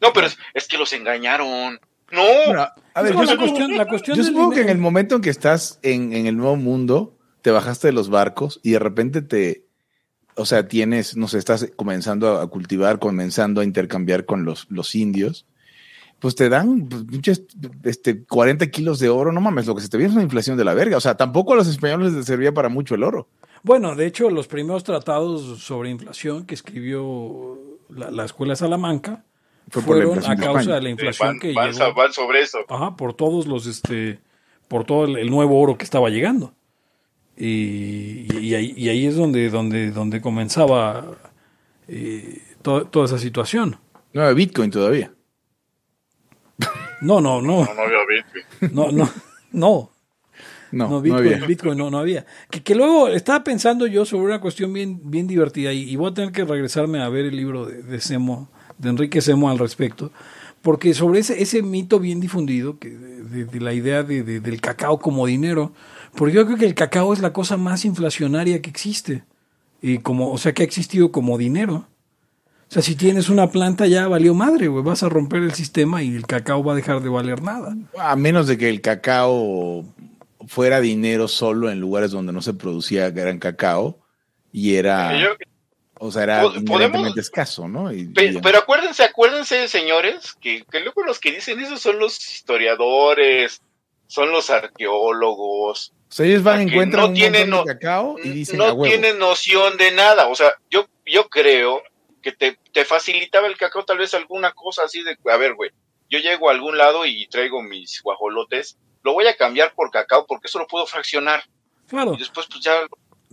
No, pero es, es que los engañaron. No, a ver, No, yo la supongo, cuestión, la cuestión yo supongo que en el momento en que estás en, en el nuevo mundo, te bajaste de los barcos y de repente te, o sea, tienes, no sé, estás comenzando a cultivar, comenzando a intercambiar con los, los indios, pues te dan pues, este, 40 kilos de oro, no mames, lo que se te viene es una inflación de la verga. O sea, tampoco a los españoles les servía para mucho el oro. Bueno, de hecho, los primeros tratados sobre inflación que escribió la, la Escuela Salamanca Fue por la fueron a causa de la inflación van, que van- llegó van sobre eso. ajá, por todos los, este, por todo el, el nuevo oro que estaba llegando. Y, y ahí, y ahí es donde, donde, donde comenzaba eh, to- toda esa situación. No había Bitcoin todavía. No, no, no, No, no había Bitcoin. no, no, no. No, No, no, Bitcoin, había. Bitcoin no, no había. Que, que luego estaba pensando yo sobre una cuestión bien, bien divertida y, y voy a tener que regresarme a ver el libro de, de Semo, de Enrique Semo al respecto, porque sobre ese, ese mito bien difundido que de, de- de la idea de, de- del cacao como dinero, porque yo creo que el cacao es la cosa más inflacionaria que existe, y como, o sea, que ha existido como dinero. O sea, si tienes una planta ya valió madre, güey, vas a romper el sistema y el cacao va a dejar de valer nada. A menos de que el cacao fuera dinero solo en lugares donde no se producía gran cacao y era Yo, O sea, era inherentemente escaso, ¿no? Y- Pe- y- pero acuérdense, acuérdense, señores, que, que luego los que dicen eso son los historiadores, son los arqueólogos, o sea, ellos van, que encuentran no un tienen montón de cacao y dicen, no "A huevo". tienen noción de nada. O sea, yo, yo creo que te, te facilitaba el cacao tal vez alguna cosa así de, a ver, güey, yo llego a algún lado y traigo mis guajolotes, lo voy a cambiar por cacao porque eso lo puedo fraccionar. Claro, Y después pues ya,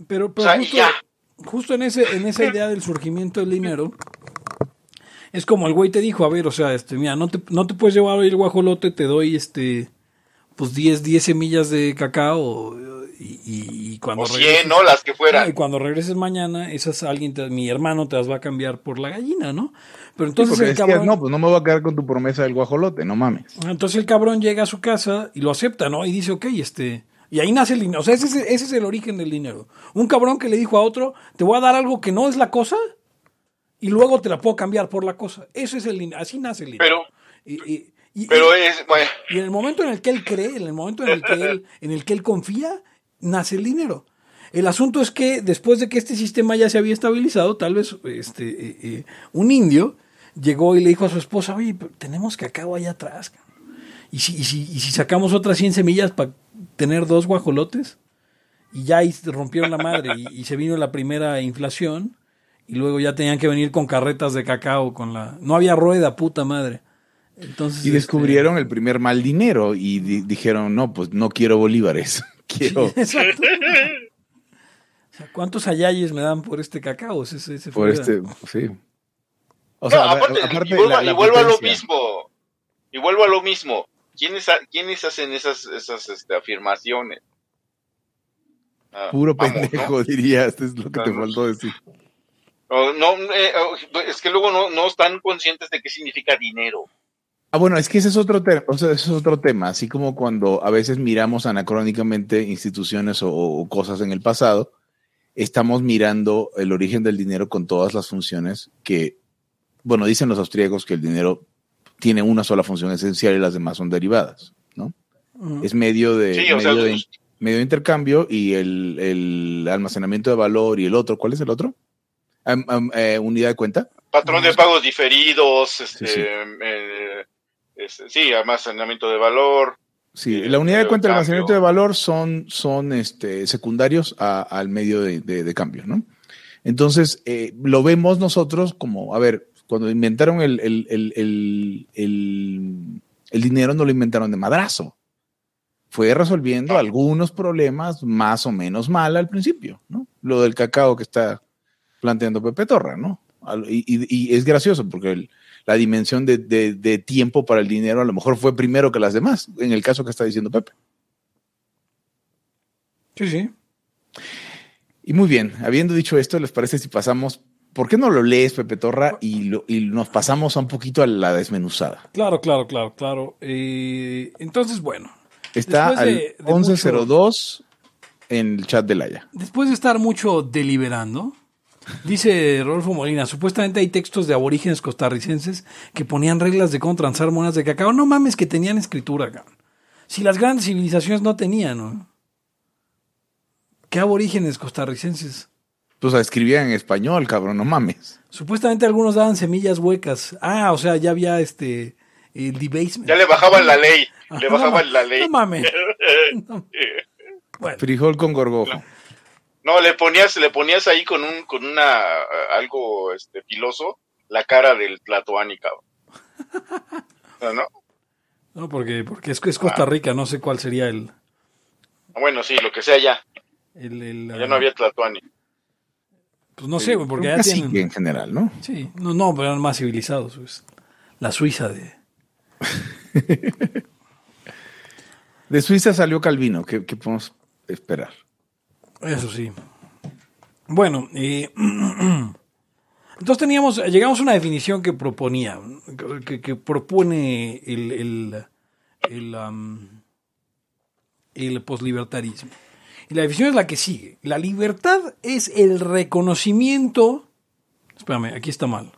pero, o pero sea, y justo, ya. Justo en, ese, en esa idea del surgimiento del dinero, es como el güey te dijo, a ver, o sea, este, mira, no te, no te puedes llevar hoy el guajolote, te doy este, pues 10, 10 semillas de cacao y, y- y cuando O 100, regreses- ¿no? Las que Ah, y fueran. cuando regreses mañana, esas alguien, te- mi hermano te las va a cambiar por la gallina, ¿no? Pero Sí, entonces porque el decías, cabrón, no, pues no me voy a quedar con tu promesa del guajolote, no mames. entonces el cabrón llega a su casa y lo acepta, ¿no? Y dice, ok, este, y ahí nace el dinero. O sea, ese, es- ese es el origen del dinero. Un cabrón que le dijo a otro, te voy a dar algo que no es la cosa y luego te la puedo cambiar por la cosa. Eso es el dinero, así nace el dinero. Pero, Y- y- y- pero y- es, bueno, y en el momento en el que él cree, en el momento en el que él, en el que él confía, nace el dinero. El asunto es que después de que este sistema ya se había estabilizado, tal vez este, eh, eh, un indio llegó y le dijo a su esposa, oye, tenemos cacao allá atrás. ¿Y si, y si, y si sacamos otras 100 semillas para tener dos guajolotes? Y ya rompieron la madre y, y se vino la primera inflación y luego ya tenían que venir con carretas de cacao con la... No había rueda, puta madre. Entonces, Y este, descubrieron el primer mal dinero y di- dijeron, no, pues no quiero bolívares, quiero Exacto. O sea, ¿Cuántos ayayes me dan por este cacao? Ese, ese por este, sí. O sea, a- aparte, aparte y vuelvo, la- la y vuelvo a lo mismo. Y vuelvo a lo mismo. ¿Quiénes, ha- quiénes hacen esas, esas este, afirmaciones? Ah, Puro vamos, pendejo, ¿no? diría, esto es lo que te faltó decir. No, eh, o- es que luego no, no están conscientes de qué significa dinero. Ah, bueno, es que ese es otro tema, o sea, ese es otro tema, así como cuando a veces miramos anacrónicamente instituciones o, o cosas en el pasado, estamos mirando el origen del dinero con todas las funciones que, bueno, dicen los austríacos que el dinero tiene una sola función esencial y las demás son derivadas, ¿no? Es medio de, Sí, o sea, medio, de los- medio de intercambio y el, el almacenamiento de valor y el otro, ¿cuál es el otro? Eh, unidad de cuenta. patrón de pagos diferidos, este, Sí, sí. eh, este, sí, almacenamiento de valor. Sí, Eh, la unidad de medio cuenta y de almacenamiento de valor son, son este, secundarios a- al medio de, de- de cambio, ¿no? Entonces, eh, lo vemos nosotros como, a ver, cuando inventaron el, el, el, el, dinero, no lo inventaron de madrazo. Fue resolviendo algunos problemas más o menos mal al principio, ¿no? Lo del cacao que está planteando Pepe Torra, ¿no? Y, y- y es gracioso porque la dimensión de, de- de tiempo para el dinero a lo mejor fue primero que las demás, en el caso que está diciendo Pepe. Sí, sí. Y muy bien, habiendo dicho esto, ¿les parece si pasamos, ¿por qué no lo lees, Pepe Torra, y, lo- y nos pasamos un poquito a la desmenuzada? Claro, claro, claro, claro. Eh, entonces, bueno, Está al de- de 1102 en el chat de Laia. después de estar mucho deliberando, dice Rodolfo Molina, supuestamente hay textos de aborígenes costarricenses que ponían reglas de cómo transar monedas de cacao. No mames que tenían escritura, cabrón. Si las grandes civilizaciones no tenían, ¿no? ¿Qué aborígenes costarricenses? Pues escribían en español, cabrón, no mames. Supuestamente algunos daban semillas huecas. Ah, o sea, ya había este el debasement. Ya le bajaban la ley, Ajá, le bajaban la ley. No mames. No. Bueno, Frijol con gorgojo. No, le ponías, le ponías ahí con un, con una algo este filoso, la cara del Tlatoani, cabrón. No, no. no, porque, porque es, es Costa Rica, no sé cuál sería el... Bueno, sí, lo que sea ya. el, el, Ya no había Tlatoani. Pues no sé, güey, porque ya Casi tienen... en general, ¿no? Sí, no, no, pero eran más civilizados. pues. La Suiza de... De Suiza salió Calvino, ¿qué, qué podemos esperar? Eso sí. Bueno, eh, entonces teníamos, llegamos a una definición que proponía, que, que propone el, el, el, am, el poslibertarismo. Y la definición es la que sigue. La libertad es el reconocimiento. Espérame, aquí está mal.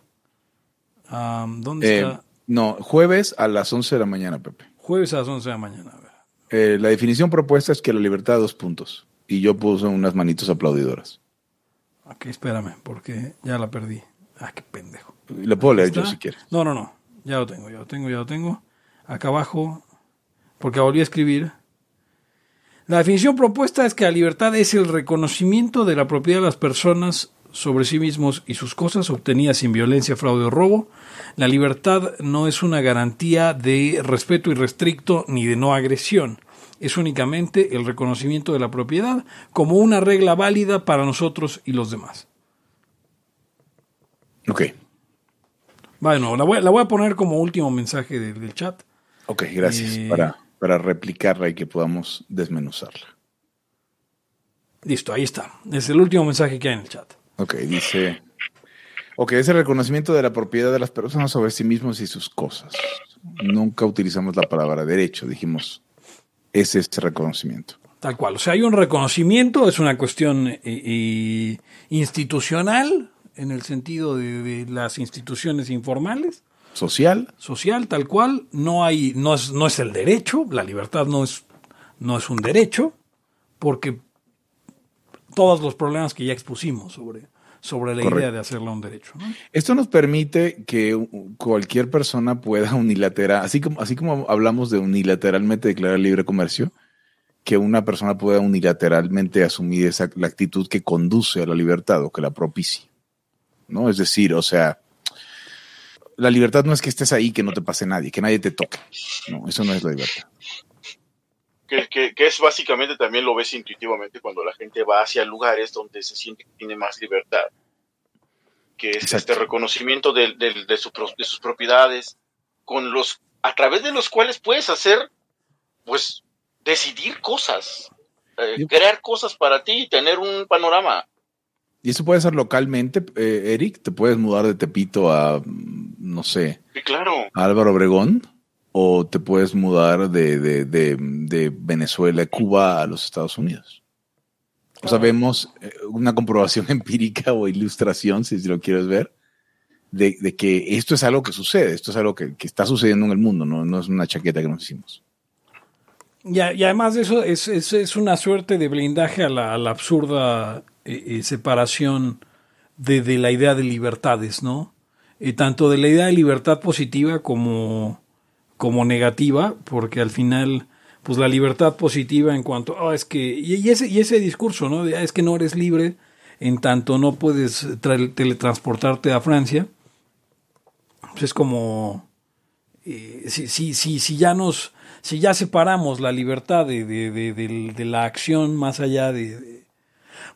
¿Dónde Eh, está? no, jueves a las 11 de la mañana, Pepe. Jueves a las 11 de la mañana. a ver. Eh, la definición propuesta es que la libertad dos puntos. Y yo puse unas manitos aplaudidoras. Ok, espérame, porque ya la perdí. Ah, qué pendejo. Lo puedo leer yo si quieres. No, no, no. Ya lo tengo, ya lo tengo, ya lo tengo. Acá abajo, porque volví a escribir. La definición propuesta es que la libertad es el reconocimiento de la propiedad de las personas sobre sí mismos y sus cosas obtenidas sin violencia, fraude o robo. La libertad no es una garantía de respeto irrestricto ni de no agresión. Es únicamente el reconocimiento de la propiedad como una regla válida para nosotros y los demás. Ok, Bueno, la voy, la voy a poner como último mensaje del, del chat. ok, gracias. Eh. Para, para replicarla y que podamos desmenuzarla. Listo, ahí está. Es el último mensaje que hay en el chat. Ok, dice. Ok, es el reconocimiento de la propiedad de las personas sobre sí mismos y sus cosas. Nunca utilizamos la palabra derecho, dijimos. Es el reconocimiento. Tal cual. O sea, hay un reconocimiento, es una cuestión eh, eh, institucional, en el sentido de, de las instituciones informales, Social, social, tal cual. No hay, no es, no es el derecho, la libertad no es, no es un derecho, porque todos los problemas que ya expusimos sobre, sobre la idea de hacerla un derecho. ¿no? Esto nos permite que cualquier persona pueda unilateral, así como, así como hablamos de unilateralmente declarar libre comercio, que una persona pueda unilateralmente asumir esa, la actitud que conduce a la libertad o que la propicie. ¿No? Es decir, o sea, la libertad no es que estés ahí, que no te pase nadie, que nadie te toque. No, eso no es la libertad. Que, que, que es básicamente también lo ves intuitivamente cuando la gente va hacia lugares donde se siente que tiene más libertad. Que es Exacto. este reconocimiento de, su de sus propiedades, con los, a través de los cuales puedes hacer, pues, decidir cosas, eh, crear cosas para ti y tener un panorama. Y eso puede ser localmente, eh, Eric, te puedes mudar de Tepito a, no sé, claro, Álvaro Obregón o te puedes mudar de, de, de, de Venezuela, Cuba a los Estados Unidos. O sea, vemos eh, una comprobación empírica o ilustración, si lo quieres ver, de, de que esto es algo que sucede, esto es algo que, que está sucediendo en el mundo, no, no es una chaqueta que nos hicimos. Y, a- y además de eso, es, es, es una suerte de blindaje a la, a la absurda eh, eh, separación de, de la idea de libertades, ¿no? Eh, tanto de la idea de libertad positiva como, como negativa, porque al final, pues la libertad positiva en cuanto, ah, es que, y, ese, y ese discurso, ¿no? De, "Ah, es que no eres libre en tanto no puedes tra- teletransportarte a Francia, pues es como, eh, si, si, si, si ya nos, si ya separamos la libertad de, de, de, de- la acción más allá de-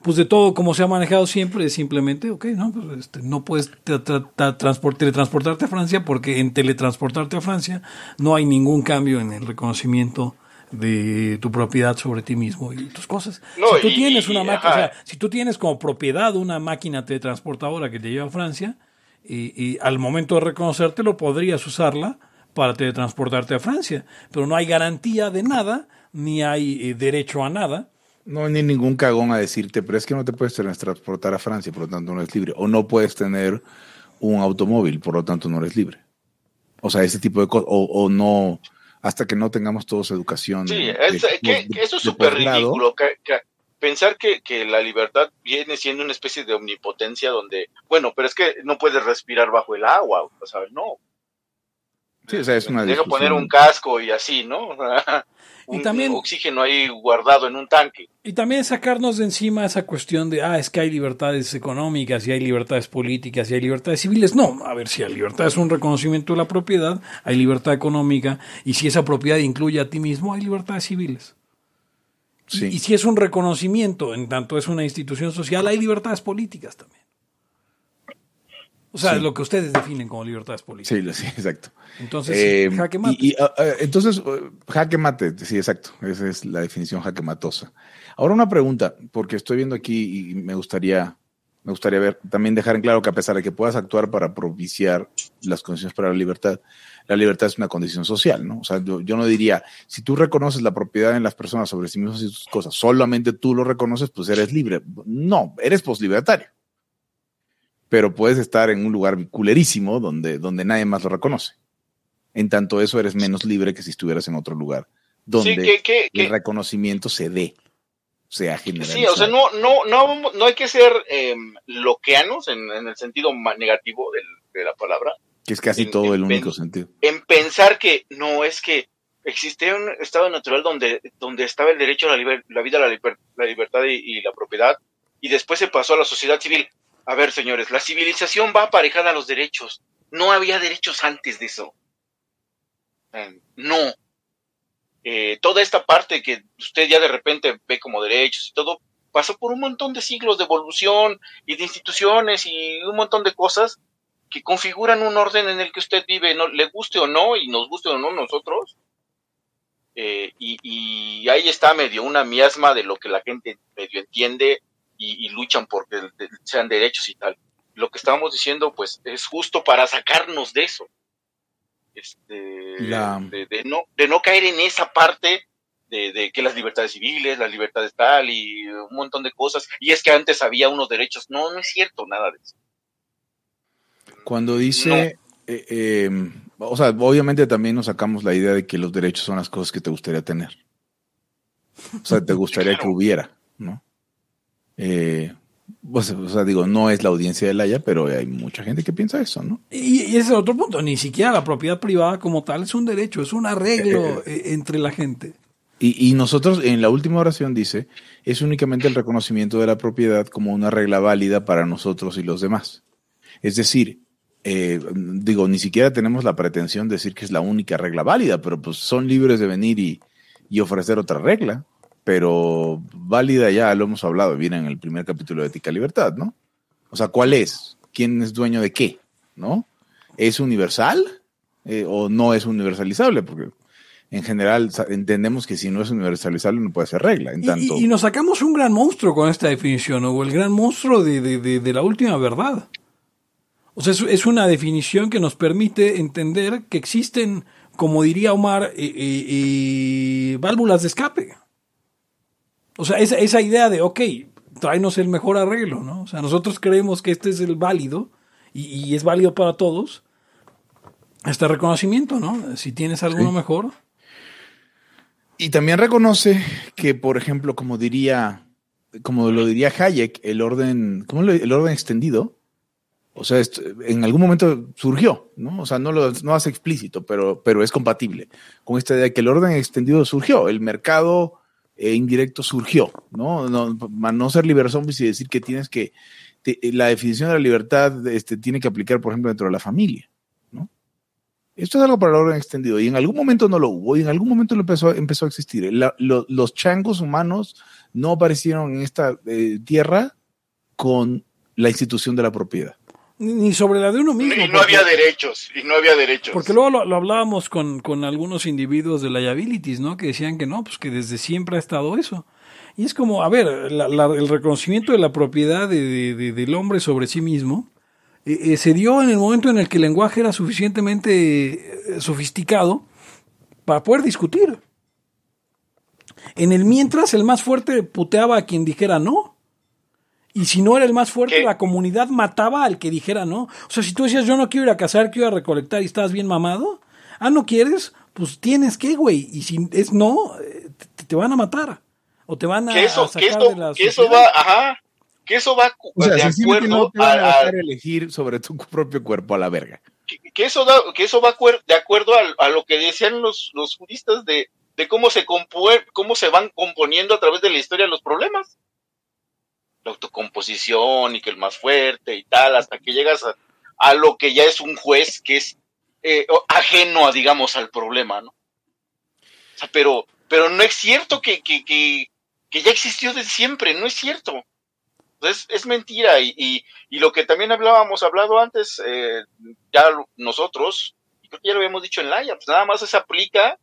pues de todo como se ha manejado siempre, es simplemente, ok, no, pues este, no puedes tra- tra- tra- transport- teletransportarte a Francia porque en teletransportarte a Francia no hay ningún cambio en el reconocimiento de tu propiedad sobre ti mismo y tus cosas. No, si tú y- tienes una máquina, o sea, si tú tienes como propiedad una máquina teletransportadora que te lleva a Francia, y, y al momento de reconocértelo podrías usarla para teletransportarte a Francia, pero no hay garantía de nada, ni hay eh, derecho a nada. No hay ni ningún cagón a decirte, pero es que no te puedes transportar a Francia, por lo tanto no eres libre. O no puedes tener un automóvil, por lo tanto no eres libre. O sea, ese tipo de cosas. O, o no, hasta que no tengamos todos educación. Sí, de- es- de- que- que eso es súper ridículo. que- que pensar que, que la libertad viene siendo una especie de omnipotencia donde, bueno, pero es que no puedes respirar bajo el agua, o sea, no. Sí, o sea, es una Deja poner un casco y así, ¿no? Y un, también- un oxígeno ahí guardado en un tanque. Y también sacarnos de encima esa cuestión de, ah, es que hay libertades económicas y hay libertades políticas y hay libertades civiles. No, a ver, si la libertad es un reconocimiento de la propiedad, hay libertad económica y si esa propiedad incluye a ti mismo, hay libertades civiles. Y- Sí. Y, si es un reconocimiento, en tanto es una institución social, hay libertades políticas también. O sea, Sí. lo que ustedes definen como libertades políticas. Sí, sí, exacto. Entonces, Eh, jaque mate. y- y, ah, entonces, uh, jaque mate, sí, exacto. Esa es la definición jaque matosa. Ahora una pregunta, porque estoy viendo aquí y me gustaría, me gustaría ver, también dejar en claro que a pesar de que puedas actuar para propiciar las condiciones para la libertad, la libertad es una condición social, ¿no? O sea, yo, yo no diría, si tú reconoces la propiedad en las personas sobre sí mismos y sus cosas, solamente tú lo reconoces, pues eres libre. No, eres poslibertario. Pero puedes estar en un lugar culerísimo donde, donde nadie más lo reconoce. En tanto eso eres menos libre que si estuvieras en otro lugar donde Sí, que, que, el que, reconocimiento se dé. sea Sí, generalizado. o sea, no, no, no, no hay que ser eh, loqueanos en, en el sentido ma- negativo del- de la palabra, que es casi en- todo el único en- sentido. en pensar que no es que existe un estado natural donde, donde estaba el derecho a la, liber- la vida, la, liber- la libertad y, y la propiedad, y después se pasó a la sociedad civil. A ver, señores, la civilización va aparejada a los derechos. No había derechos antes de eso. Eh, No. Eh, toda esta parte que usted ya de repente ve como derechos y todo, pasó por un montón de siglos de evolución y de instituciones y un montón de cosas que configuran un orden en el que usted vive, no le guste o no, y nos guste o no nosotros. Eh, y ahí está medio una miasma de lo que la gente medio entiende y, y luchan porque sean derechos y tal. Lo que estábamos diciendo, pues, es justo para sacarnos de eso. Este, La- de, de no, de no caer en esa parte de, de que las libertades civiles, las libertades tal y un montón de cosas. Y es que antes había unos derechos. No, no es cierto nada de eso. Cuando dice, eh, eh, o sea, obviamente también nos sacamos la idea de que los derechos son las cosas que te gustaría tener. O sea, te gustaría que hubiera, ¿no? Eh, pues, o sea, digo, no es la audiencia de Laia, pero hay mucha gente que piensa eso, ¿no? Y, ese es el otro punto, ni siquiera la propiedad privada como tal es un derecho, es un arreglo eh, entre la gente. Y, y nosotros en la última oración dice, es únicamente el reconocimiento de la propiedad como una regla válida para nosotros y los demás. Es decir, eh, digo, ni siquiera tenemos la pretensión de decir que es la única regla válida, pero pues son libres de venir y, y ofrecer otra regla. Pero válida ya lo hemos hablado, viene en el primer capítulo de Ética Libertad, ¿no? O sea, ¿cuál es? ¿Quién es dueño de qué? ¿No? ¿Es universal eh, o no es universalizable? Porque en general entendemos que si no es universalizable no puede ser regla. En Y- tanto, Y, y nos sacamos un gran monstruo con esta definición, o el gran monstruo de, de- de- de la última verdad. O sea, es, es una definición que nos permite entender que existen, como diría Omar, eh, eh, válvulas de escape. O sea, esa, esa idea de, ok, tráenos el mejor arreglo, ¿no? O sea, nosotros creemos que este es el válido y, y es válido para todos. Este reconocimiento, ¿no? Si tienes alguno Sí. mejor. Y también reconoce que, por ejemplo, como diría, como lo diría Hayek, el orden, ¿cómo lo- el orden extendido, o sea, en algún momento surgió, ¿no? O sea, no lo no hace explícito, pero, pero es compatible con esta idea de que el orden extendido surgió, el mercado eh, indirecto surgió, ¿no? No, para no ser liber zombies y decir que tienes que, te- la definición de la libertad este, tiene que aplicar, por ejemplo, dentro de la familia, ¿no? Esto es algo para el orden extendido y en algún momento no lo hubo y en algún momento lo empezó, empezó a existir. Los changos humanos no aparecieron en esta eh, tierra con la institución de la propiedad. Ni sobre la de uno mismo. Y no porque- había derechos, y no había derechos. Porque luego lo, lo hablábamos con, con algunos individuos de liabilities, ¿no? Que decían que no, pues que desde siempre ha estado eso. Y es como, a ver, la- la- el reconocimiento de la propiedad de- de- de- del hombre sobre sí mismo eh, eh, se dio en el momento en el que el lenguaje era suficientemente eh, sofisticado para poder discutir. En el mientras, el más fuerte puteaba a quien dijera no. Y si no era el más fuerte, ¿Qué? la comunidad mataba al que dijera no. O sea, si tú decías, yo no quiero ir a cazar, quiero ir a recolectar y estás bien mamado, ah, ¿no quieres? Pues tienes que, güey. Y si es no, te, te van a matar. O te van a, que eso, a que eso, de la que eso sociedad. va, ajá, que eso va O sea, de acuerdo no te van a a- a- dejar elegir sobre tu propio cuerpo a la verga. que, que eso da, que eso va de acuerdo a, lo que decían los, los juristas de, de cómo se compue- cómo se van componiendo a través de la historia los problemas. La autocomposición y que el más fuerte y tal, hasta que llegas a, a lo que ya es un juez que es eh, ajeno a, digamos, al problema, ¿no? O sea, pero, pero no es cierto que, que, que, que ya existió desde siempre, no es cierto. Es, es mentira y, y, y lo que también hablábamos, hablado antes, eh, ya nosotros, creo que ya lo habíamos dicho en Laia, pues nada más se aplica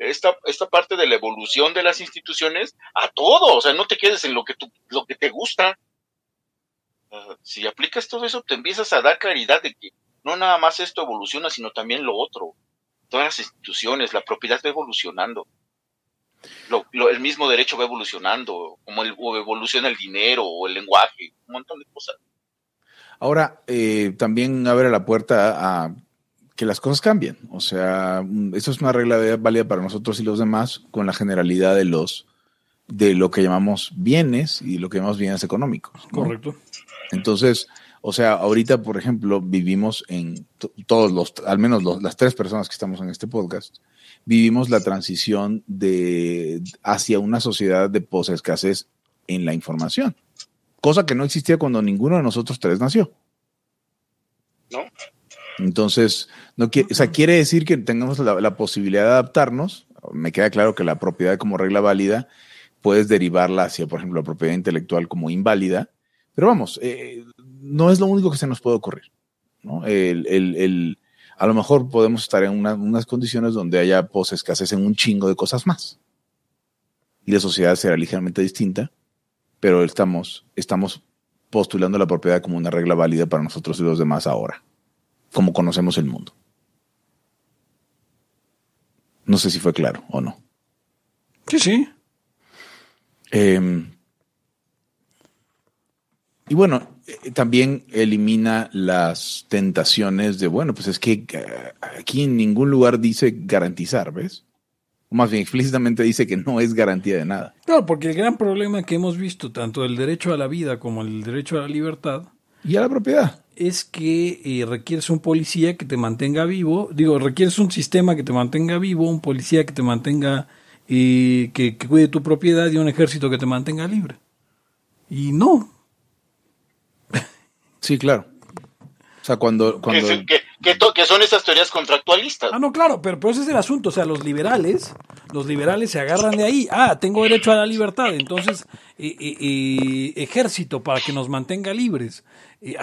esta, esta parte de la evolución de las instituciones a todo, o sea, no te quedes en lo que, tú, lo que te gusta. Si aplicas todo eso, te empiezas a dar claridad de que no nada más esto evoluciona, sino también lo otro. Todas las instituciones, la propiedad va evolucionando. El mismo derecho va evolucionando, como el, evoluciona el dinero o el lenguaje, un montón de cosas. Ahora, eh, también abre la puerta a que las cosas cambien. O sea, mm, eso es una regla válida para nosotros y los demás con la generalidad de los de lo que llamamos bienes y lo que llamamos bienes económicos. ¿no? Correcto. Entonces, o sea, ahorita, por ejemplo, vivimos en to- todos los, al menos los- las tres personas que estamos en este podcast, vivimos la transición de hacia una sociedad de posescasez en la información, cosa que no existía cuando ninguno de nosotros tres nació. ¿No? Entonces, no quiere, o sea, quiere decir que tengamos la, la posibilidad de adaptarnos. Me queda claro que la propiedad como regla válida puedes derivarla hacia, por ejemplo, la propiedad intelectual como inválida, pero vamos, eh, no es lo único que se nos puede ocurrir. ¿no? El, el- el- a lo mejor podemos estar en una- unas condiciones donde haya posescasez en un chingo de cosas más. Y la sociedad será ligeramente distinta, pero estamos, estamos postulando la propiedad como una regla válida para nosotros y los demás ahora, como conocemos el mundo. No sé si fue claro o no. Sí, sí. Eh, y bueno, eh, también elimina las tentaciones de, bueno, pues es que eh, aquí en ningún lugar dice garantizar, ¿ves? O más bien explícitamente dice que no es garantía de nada. Claro, porque el gran problema que hemos visto, tanto el derecho a la vida como el derecho a la libertad, Y a la propiedad. es que eh, requieres un policía que te mantenga vivo, digo, requieres un sistema que te mantenga vivo, un policía que te mantenga, eh, que, que cuide tu propiedad y un ejército que te mantenga libre. Y no, Sí, claro. O sea, cuando... Que, cuando se- que- que to- que son esas teorías contractualistas. Ah, no, claro, pero, pero ese es el asunto. O sea, los liberales, los liberales se agarran de ahí. Ah, tengo derecho a la libertad. Entonces, eh, eh, ejército para que nos mantenga libres.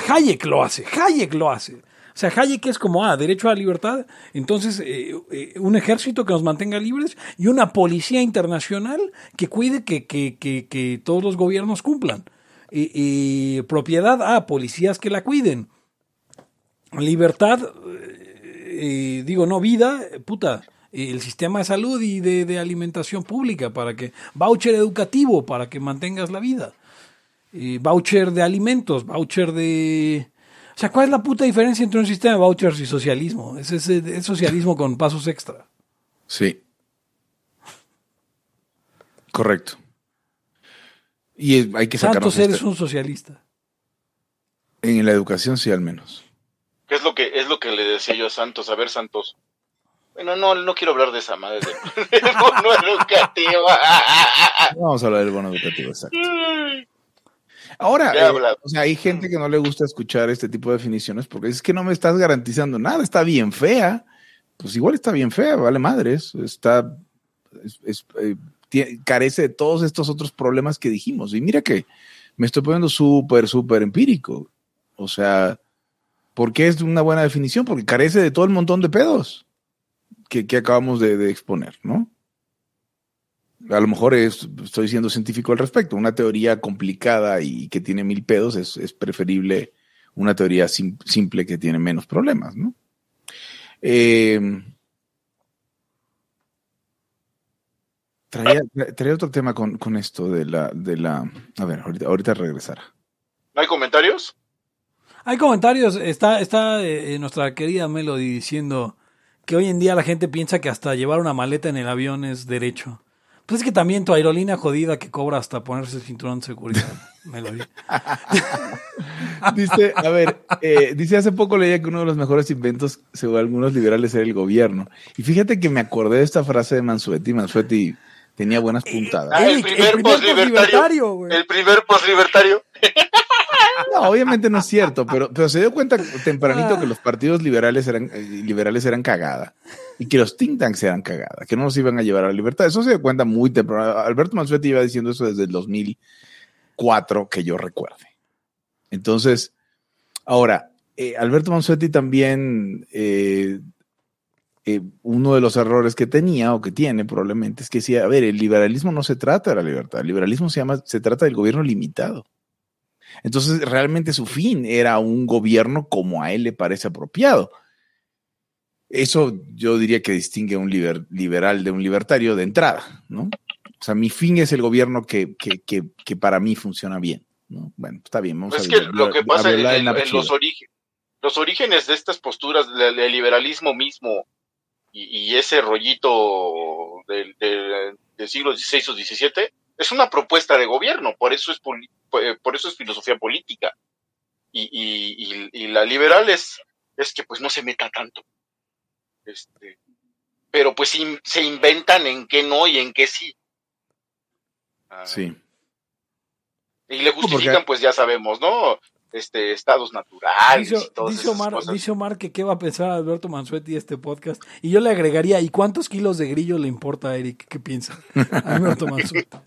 Hayek lo hace, Hayek lo hace. O sea, Hayek es como, ah, derecho a la libertad. Entonces, eh, eh, un ejército que nos mantenga libres y una policía internacional que cuide que, que, que, que todos los gobiernos cumplan. Eh, propiedad, ah, policías que la cuiden. Libertad, eh, digo, no vida, puta, el sistema de salud y de, de alimentación pública para que, voucher educativo para que mantengas la vida, eh, voucher de alimentos, voucher de... O sea, ¿cuál es la puta diferencia entre un sistema de vouchers y socialismo? Es, es, es socialismo con pasos extra. Sí. Correcto. Y hay que sacarnos Santos, eres esta- un socialista. En la educación sí, al menos. Que es lo que es lo que le decía yo a Santos. A ver, Santos. Bueno, no, no quiero hablar de esa madre de bono educativo. Vamos a hablar del bono educativo, exacto. Ahora, Ya eh, o sea, hay gente que no le gusta escuchar este tipo de definiciones porque es que no me estás garantizando nada, está bien fea. Pues igual está bien fea, vale madres. Está, es- es, eh, carece de todos estos otros problemas que dijimos. Y mira que me estoy poniendo súper, súper empírico. O sea, ¿por qué es una buena definición? Porque carece de todo el montón de pedos que, acabamos de, exponer, ¿no? A lo mejor es- estoy siendo científico al respecto. Una teoría complicada y que tiene mil pedos es, es preferible una teoría sim- simple que tiene menos problemas, ¿no? Eh, traía, tra- traía otro tema con, con esto de la, de la. A ver, ahorita, ahorita regresará. ¿No hay comentarios? Hay comentarios, está, está eh, nuestra querida Melody diciendo que hoy en día la gente piensa que hasta llevar una maleta en el avión es derecho. Pues es que también tu aerolínea jodida que cobra hasta ponerse el cinturón de seguridad, Melody. Dice, a ver, eh, dice hace poco leía que uno de los mejores inventos, según algunos liberales, era el gobierno. Y fíjate que me acordé de esta frase de Mansuetti. Mansuetti tenía buenas puntadas. Ah, el primer poslibertario. poslibertario, güey. El primer poslibertario. No, obviamente no es cierto, pero, pero se dio cuenta tempranito que los partidos liberales eran, eh, liberales eran cagada y que los think tanks eran cagada, que no nos iban a llevar a la libertad. Eso se dio cuenta muy temprano. Alberto Mansuetti iba diciendo eso desde el 2004, que yo recuerde. Entonces, ahora, eh, Alberto Mansuetti también, eh, eh, uno de los errores que tenía o que tiene probablemente es que decía, a ver, el liberalismo no se trata de la libertad, el liberalismo se llama, se trata del gobierno limitado. Entonces, realmente su fin era un gobierno como a él le parece apropiado. Eso yo diría que distingue a un liber- liberal de un libertario de entrada, ¿no? O sea, mi fin es el gobierno que, que, que, que para mí funciona bien, ¿no? Bueno, está bien, vamos Es a que violar- lo que pasa en, en- en los, orígenes, los orígenes de estas posturas del liberalismo mismo y, y ese rollito del, siglo XVI o XVII es una propuesta de gobierno, por eso es, poli- por por eso es filosofía política. Y, y, y, y la liberal es, es que pues no se meta tanto. Este, pero pues in- se inventan en qué no y en qué sí. Ah, Sí. Y le justifican, pues ya sabemos, ¿no? Este, estados naturales Dice, y todas dice esas Omar, cosas. dice Omar que qué va a pensar Alberto Mansuetti este podcast. Y yo le agregaría, ¿y cuántos kilos de grillo le importa a Eric? ¿Qué piensa? Alberto Mansuetti.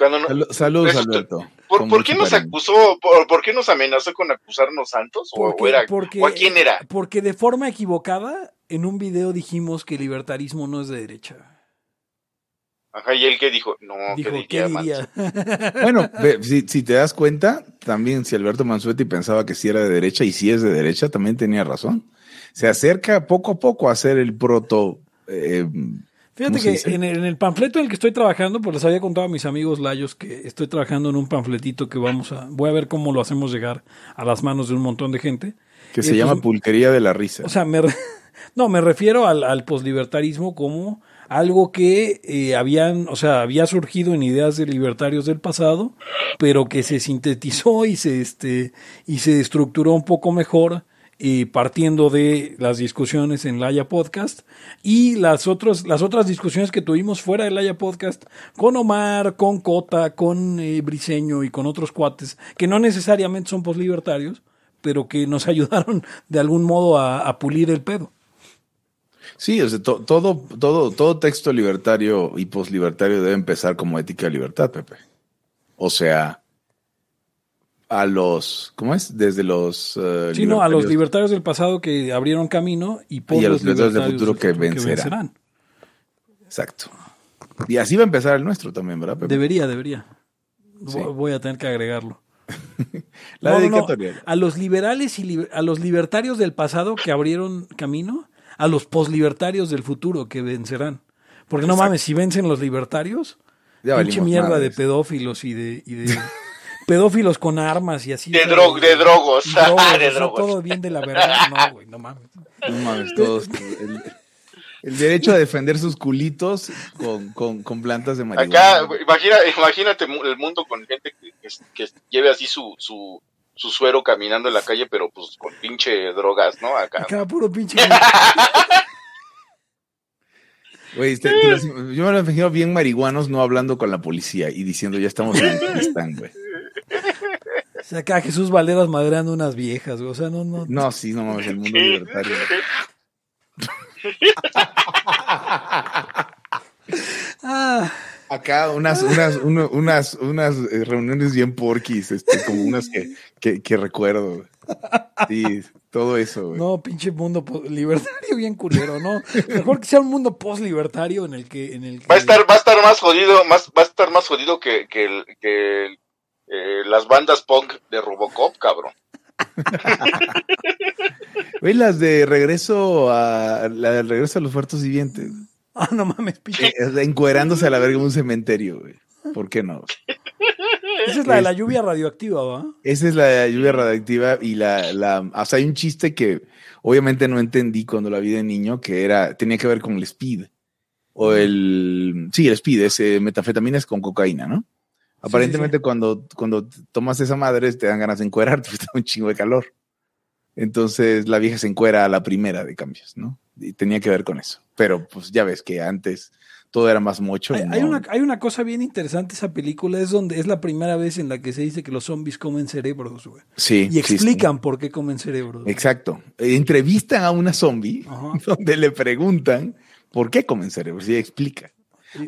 No- Saludos, Alberto. ¿Por, qué nos cariño. acusó, por, por qué nos amenazó con acusarnos santos? ¿O, o era, porque- ¿O a quién era? Porque de forma equivocada, en un video dijimos que el libertarismo no es de derecha. Ajá, y él que dijo, no, Dijo, ¿qué ¿qué diría? Diría? Bueno, si, si te das cuenta, también si Alberto Mansuetti pensaba que sí era de derecha y sí es de derecha, también tenía razón. Se acerca poco a poco a ser el proto. eh, Fíjate ¿cómo se que en el, en el panfleto en el que estoy trabajando, pues les había contado a mis amigos layos que estoy trabajando en un panfletito que vamos a, voy a ver cómo lo hacemos llegar a las manos de un montón de gente. que se llama Pulquería de la Risa. O sea, me re- no, me refiero al, al poslibertarismo como algo que eh, habían, o sea, había surgido en ideas de libertarios del pasado, pero que se sintetizó y se este y se estructuró un poco mejor eh, partiendo de las discusiones en Laya Podcast y las otras las otras discusiones que tuvimos fuera de Laya Podcast con Omar, con Cota, con eh, Briseño y con otros cuates que no necesariamente son poslibertarios, pero que nos ayudaron de algún modo a, a pulir el pedo. Sí, o sea, to- todo, todo, todo texto libertario y poslibertario debe empezar como ética de libertad, Pepe. O sea, a los, ¿cómo es? Desde los eh, Sí, no, a los libertarios- del pasado que abrieron camino y, por Y a los libertarios del futuro que vencerán. Exacto. Y así va a empezar el nuestro también, ¿verdad, Pepe? Debería, debería. Sí. Voy- a tener que agregarlo. La No, no, no. dedicatoria. A los liberales y liber- a los libertarios del pasado que abrieron camino, a los poslibertarios del futuro que vencerán. Porque no Exacto. mames, si vencen los libertarios, Ya pinche mierda de pedófilos y de, y de pedófilos con armas y así. De dro- de drogos. drogos, De o sea, drogos. todo bien de la verdad. No, güey, no mames. No mames, todos. El, el derecho a defender sus culitos con, con, con plantas de marihuana. Acá, imagina, imagínate el mundo con gente que, que, que lleve así su, su, su suero caminando en la calle, pero pues con pinche drogas, ¿no? Acá. Acá puro pinche. Güey, este, te los- yo me lo imagino bien marihuanos no hablando con la policía y diciendo ya estamos en Afganistán, güey. O sea, acá Jesús Valeras madreando unas viejas, güey. O sea, no, no. No, sí, no mames, el mundo libertario. Acá unas, unas, uno- unas, unas eh, reuniones bien porquis, este, como unas que, que, que recuerdo. Sí, todo eso, güey. no, pinche mundo libertario bien culero, ¿no? Mejor que sea un mundo post-libertario en el que. En el que Va a estar, va a estar más jodido, más, va a estar más jodido que, que, el- que el, eh, las bandas punk de Robocop, cabrón. Güey, las de regreso a, la de regreso a los muertos vivientes. Ah, no mames. Eh, sea, encuerándose a la verga en un cementerio, güey. ¿Por qué no? Esa es la de la lluvia radioactiva, ¿va? Esa es la lluvia radiactiva y la, la, o sea, hay un chiste que obviamente no entendí cuando la vi de niño, que era, tenía que ver con el speed. O el, sí, el speed, es eh, metafetaminas con cocaína, ¿no? Aparentemente cuando, cuando tomas esa madre te dan ganas de encuerarte, porque está un chingo de calor. Entonces la vieja se encuera a la primera de cambios, ¿no? Y tenía que ver con eso. Pero pues ya ves que antes todo era más mocho. Hay, una, hay una cosa bien interesante esa película, es donde es la primera vez en la que se dice que los zombies comen cerebros, güey. Sí, Y sí, sí. explican por qué comen cerebros. Exacto. Entrevistan a una zombie Ajá. donde le preguntan por qué comen cerebros y explica.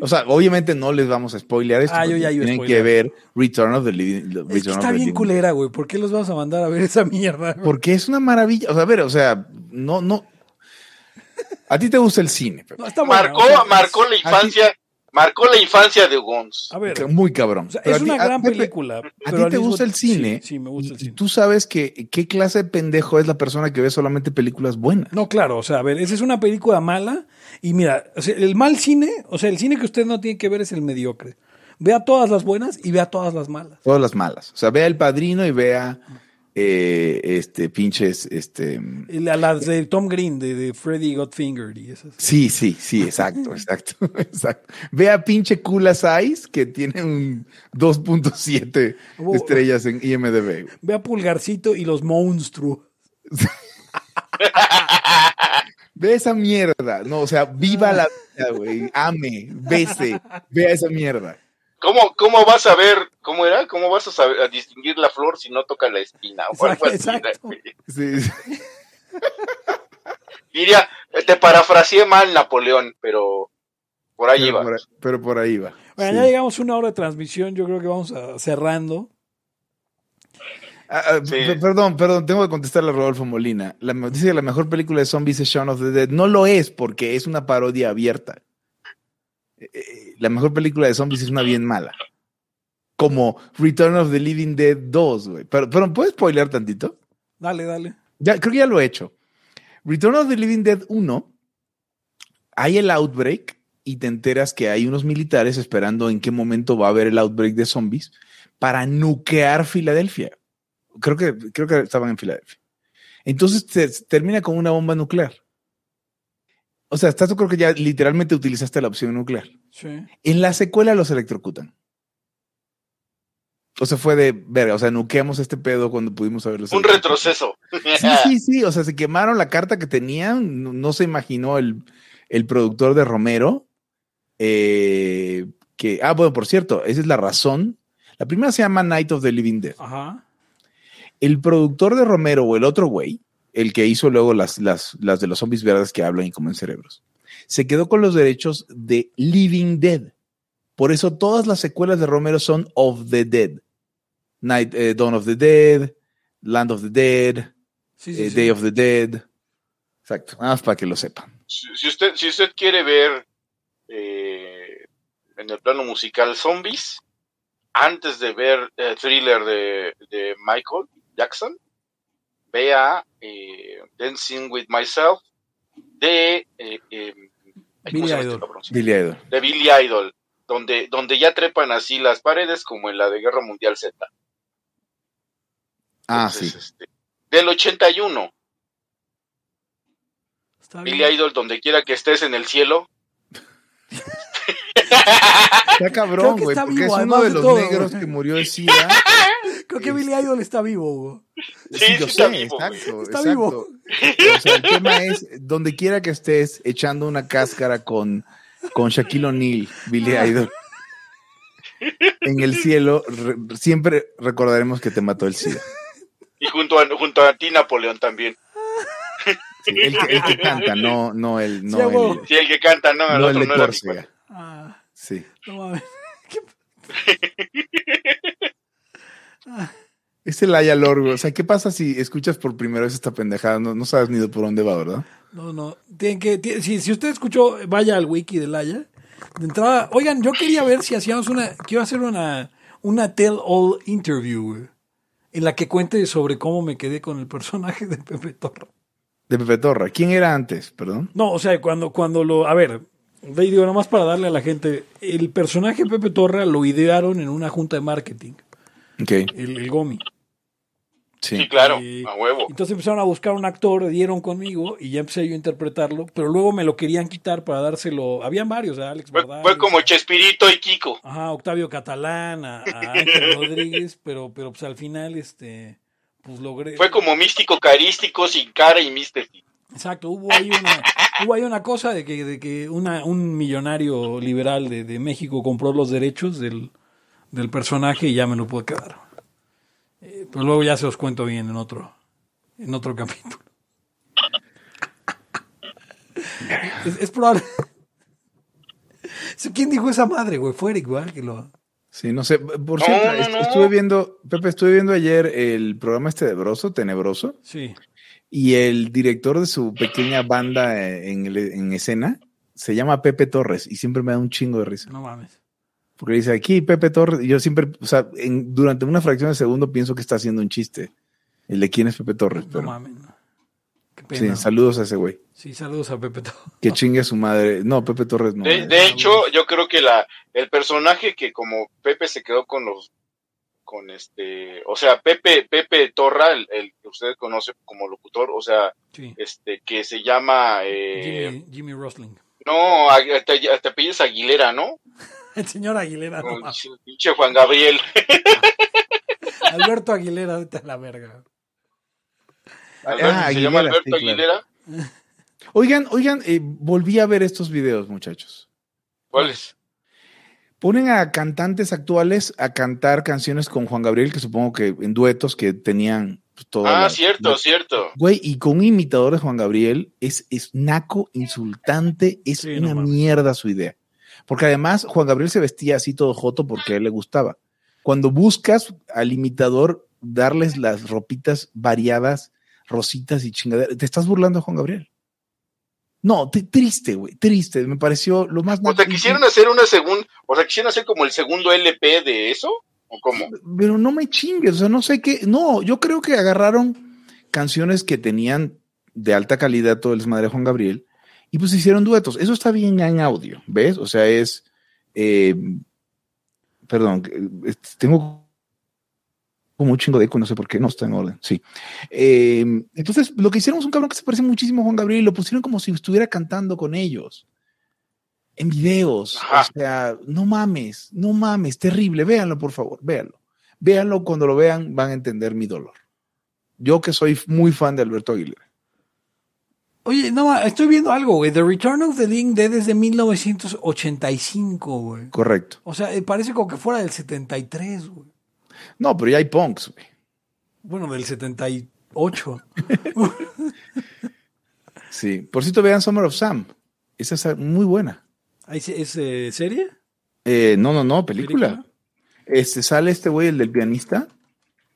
O sea, obviamente no les vamos a spoilear esto. Ah, yo ya iba Tienen que ver Return of the Living. Es que está bien Living. culera, güey. ¿Por qué los vamos a mandar a ver esa mierda? güey? Porque es una maravilla. O sea, a ver, o sea, no, no. A ti te gusta el cine. No, buena, Marcó, o sea, marcó la infancia, marcó la infancia de Gons. A ver, Muy cabrón. o sea, Pero es ti- una a- gran película. ¿A pero ti te gusta el cine? Sí, sí, me gusta el y cine. Tú sabes que qué clase de pendejo es la persona que ve solamente películas buenas. No, claro, o sea, a ver, esa es una película mala y mira, o sea, el mal cine, o sea, el cine que usted no tiene que ver es el mediocre. Vea todas las buenas y vea todas las malas. Todas las malas. O sea, vea El Padrino y vea eh, este, pinches, este... La- las de Tom Green, de, de Freddy Got Fingered y esas. Sí, sí, sí, exacto, exacto, exacto. Ve a pinche Kula Size que tiene un 2.7 Oh. estrellas en IMDb. Ve a Pulgarcito y los monstruos. Ve esa mierda. No, o sea, viva la vida, güey. Ame, bese, vea esa mierda. ¿Cómo, ¿Cómo vas a ver, cómo era? ¿Cómo vas a saber a distinguir la flor si no toca la espina? O algo así. Sí, sí. Diría, te parafraseé mal Napoleón, pero por ahí Pero iba. por, pero por ahí va. Bueno, Sí. ya llegamos a una hora de transmisión. Yo creo que vamos a cerrando. Ah, ah, Sí. Perdón, perdón, tengo que contestarle a Rodolfo Molina. La, dice que la mejor película de zombies es Shaun of the Dead. No lo es porque es una parodia abierta. Eh, La mejor película de zombies es una bien mala. Como Return of the Living Dead 2, güey. Pero, pero ¿puedes spoilear tantito? Dale, dale. Ya, creo que ya lo he hecho. Return of the Living Dead 1, hay el outbreak y te enteras que hay unos militares esperando en qué momento va a haber el outbreak de zombies para nuquear Filadelfia. Creo que, creo que estaban en Filadelfia. Entonces te- termina con una bomba nuclear. O sea, estás creo que ya literalmente utilizaste la opción nuclear. Sí. En la secuela los electrocutan. O sea, fue de verga, o sea, nuqueamos este pedo cuando pudimos haberlos Un retroceso. Sí, sí, sí. O sea, se quemaron la carta que tenían. No, no se imaginó el, el productor de Romero. eh, que, ah, bueno, por cierto, esa es la razón. La primera se llama Night of the Living Dead. Ajá. El productor de Romero o el otro güey, el que hizo luego las, las, las de los zombies verdes que hablan y comen cerebros, se quedó con los derechos de Living Dead. Por eso todas las secuelas de Romero son of the Dead. Night, eh, Dawn of the Dead, Land of the Dead, Sí, sí, eh, sí. Day of the Dead. Exacto, nada más para que lo sepan. Si, si usted, si usted quiere ver eh, en el plano musical zombies, antes de ver el thriller de, de Michael Jackson, vea eh, Dancing with Myself de, eh, eh, ay, ¿cómo Billy se llama este Idol. Billy Idol. de Billy Idol, donde, donde ya trepan así las paredes como en la de Guerra Mundial Z. Ah, Entonces, sí. este, del 81, Está Billy bien. Idol, donde quiera que estés en el cielo, Está cabrón, güey, porque vivo, es uno de de los todo, negros que murió de SIDA. Creo que Billy Idol está vivo, güey. Sí, Sí, yo sí está sé, vivo, exacto, Está exacto. vivo. O sea, el tema es, donde quiera que estés echando una cáscara con, con Shaquille O'Neal, Billy Idol, en el cielo, re- siempre recordaremos que te mató el SIDA. y junto a, junto a ti Napoleón también. Sí, el, que, el que canta, no, no el, no Sí, el, Sí, el que canta, no, el no el otro de no era. Ah, Sí. no mames. Es el Aya Lorgo. O sea, ¿qué pasa si escuchas por primera vez esta pendejada? No, no sabes ni de por dónde va, ¿verdad? No, no. Tienen que, si, si usted escuchó, vaya al wiki de Laia. De entrada, oigan, yo quería ver si hacíamos una. Quiero hacer una, una tell all interview, En la que cuente sobre cómo me quedé con el personaje de Pepe Torra. De Pepe Torra. ¿Quién era antes? Perdón. No, o sea, cuando, cuando lo. A ver, ve, digo, nomás para darle a la gente. El personaje Pepe Torra lo idearon en una junta de marketing. Ok. El, el Gomi. Sí, Sí. claro, Y- a huevo. Entonces empezaron a buscar un actor, dieron conmigo y ya empecé yo a interpretarlo, pero luego me lo querían quitar para dárselo. Habían varios, a Alex Fue, Bardales, fue como Chespirito y Kiko. Ajá, Octavio Catalán, a, a Ángel Rodríguez, pero, pero pues al final, este, pues logré. Fue como místico carístico, sin cara y místico. Exacto, hubo ahí una, hubo ahí una cosa de que, de que una, un millonario liberal de, de México compró los derechos del, del personaje y ya me lo pude quedar. Eh, pero luego ya se los cuento bien en otro, en otro capítulo. Es, es probable. ¿Quién dijo esa madre, güey? Fue Eric, ¿verdad? Que lo... Sí, no sé. Por No, cierto, no, est- no. estuve viendo, Pepe, estuve viendo ayer el programa este de Broso, Tenebroso, Sí. y el director de su pequeña banda eh, en, el- en escena se llama Pepe Torres y siempre me da un chingo de risa. No mames. Porque dice aquí Pepe Torres, y yo siempre, o sea, en- durante una fracción de segundo pienso que está haciendo un chiste. El de quién es Pepe Torres, No mames. Qué sí, saludos a ese güey. Sí, saludos a Pepe. Torra. Que chingue a su madre. No, Pepe Torres no. De, de hecho, yo creo que la, el personaje que como Pepe se quedó con los con este, o sea, Pepe, Pepe Torra, el, el que usted conoce como locutor, o sea, Sí. este, que se llama, eh, Jimmy, Jimmy Rosling. no, te, te apellidas Aguilera, ¿no? El señor Aguilera. no pinche Juan Gabriel. Alberto Aguilera, vete a la verga. Alberto, Ah, se llama Alberto sí, claro. Aguilera. Oigan, oigan, eh, volví a ver estos videos, muchachos. ¿Cuál es? Ponen a cantantes actuales a cantar canciones con Juan Gabriel, que supongo que en duetos que tenían pues, toda Ah, la- cierto, la- cierto. Güey, y con un imitador de Juan Gabriel es, es naco, insultante, es Sí, una mierda su idea. Porque además Juan Gabriel se vestía así todo joto porque a él le gustaba. Cuando buscas al imitador darles las ropitas variadas, rositas y chingaderas, te estás burlando a Juan Gabriel. No, te- triste, güey, triste. Me pareció lo más O sea, quisieron hacer una segunda, o sea, quisieron hacer como el segundo LP de eso, o cómo? Pero no me chingues, o sea, no sé qué. No, yo creo que agarraron canciones que tenían de alta calidad todo el desmadre de Juan Gabriel y pues hicieron duetos. Eso está bien en audio, ¿ves? O sea, es. eh, perdón, eh, tengo como un chingo de eco, no sé por qué, no está en orden, sí. Eh, entonces, lo que hicieron es un cabrón que se parece muchísimo a Juan Gabriel y lo pusieron como si estuviera cantando con ellos. En videos. Ajá. O sea, no mames, no mames, terrible. Véanlo, por favor, véanlo. Véanlo, cuando lo vean van a entender mi dolor. Yo que soy muy fan de Alberto Aguilera. Oye, no, estoy viendo algo, güey. The Return of the Living Dead es de 1985, güey. Correcto. O sea, eh, parece como que fuera del 73, güey. No, pero ya hay punks, güey. Bueno, del 78. Sí. Por cierto, vean Summer of Sam. Esa es muy buena. ¿Ahí se- ¿Es eh, serie? Eh, no, no, no, película. Este, sale este güey, el del pianista.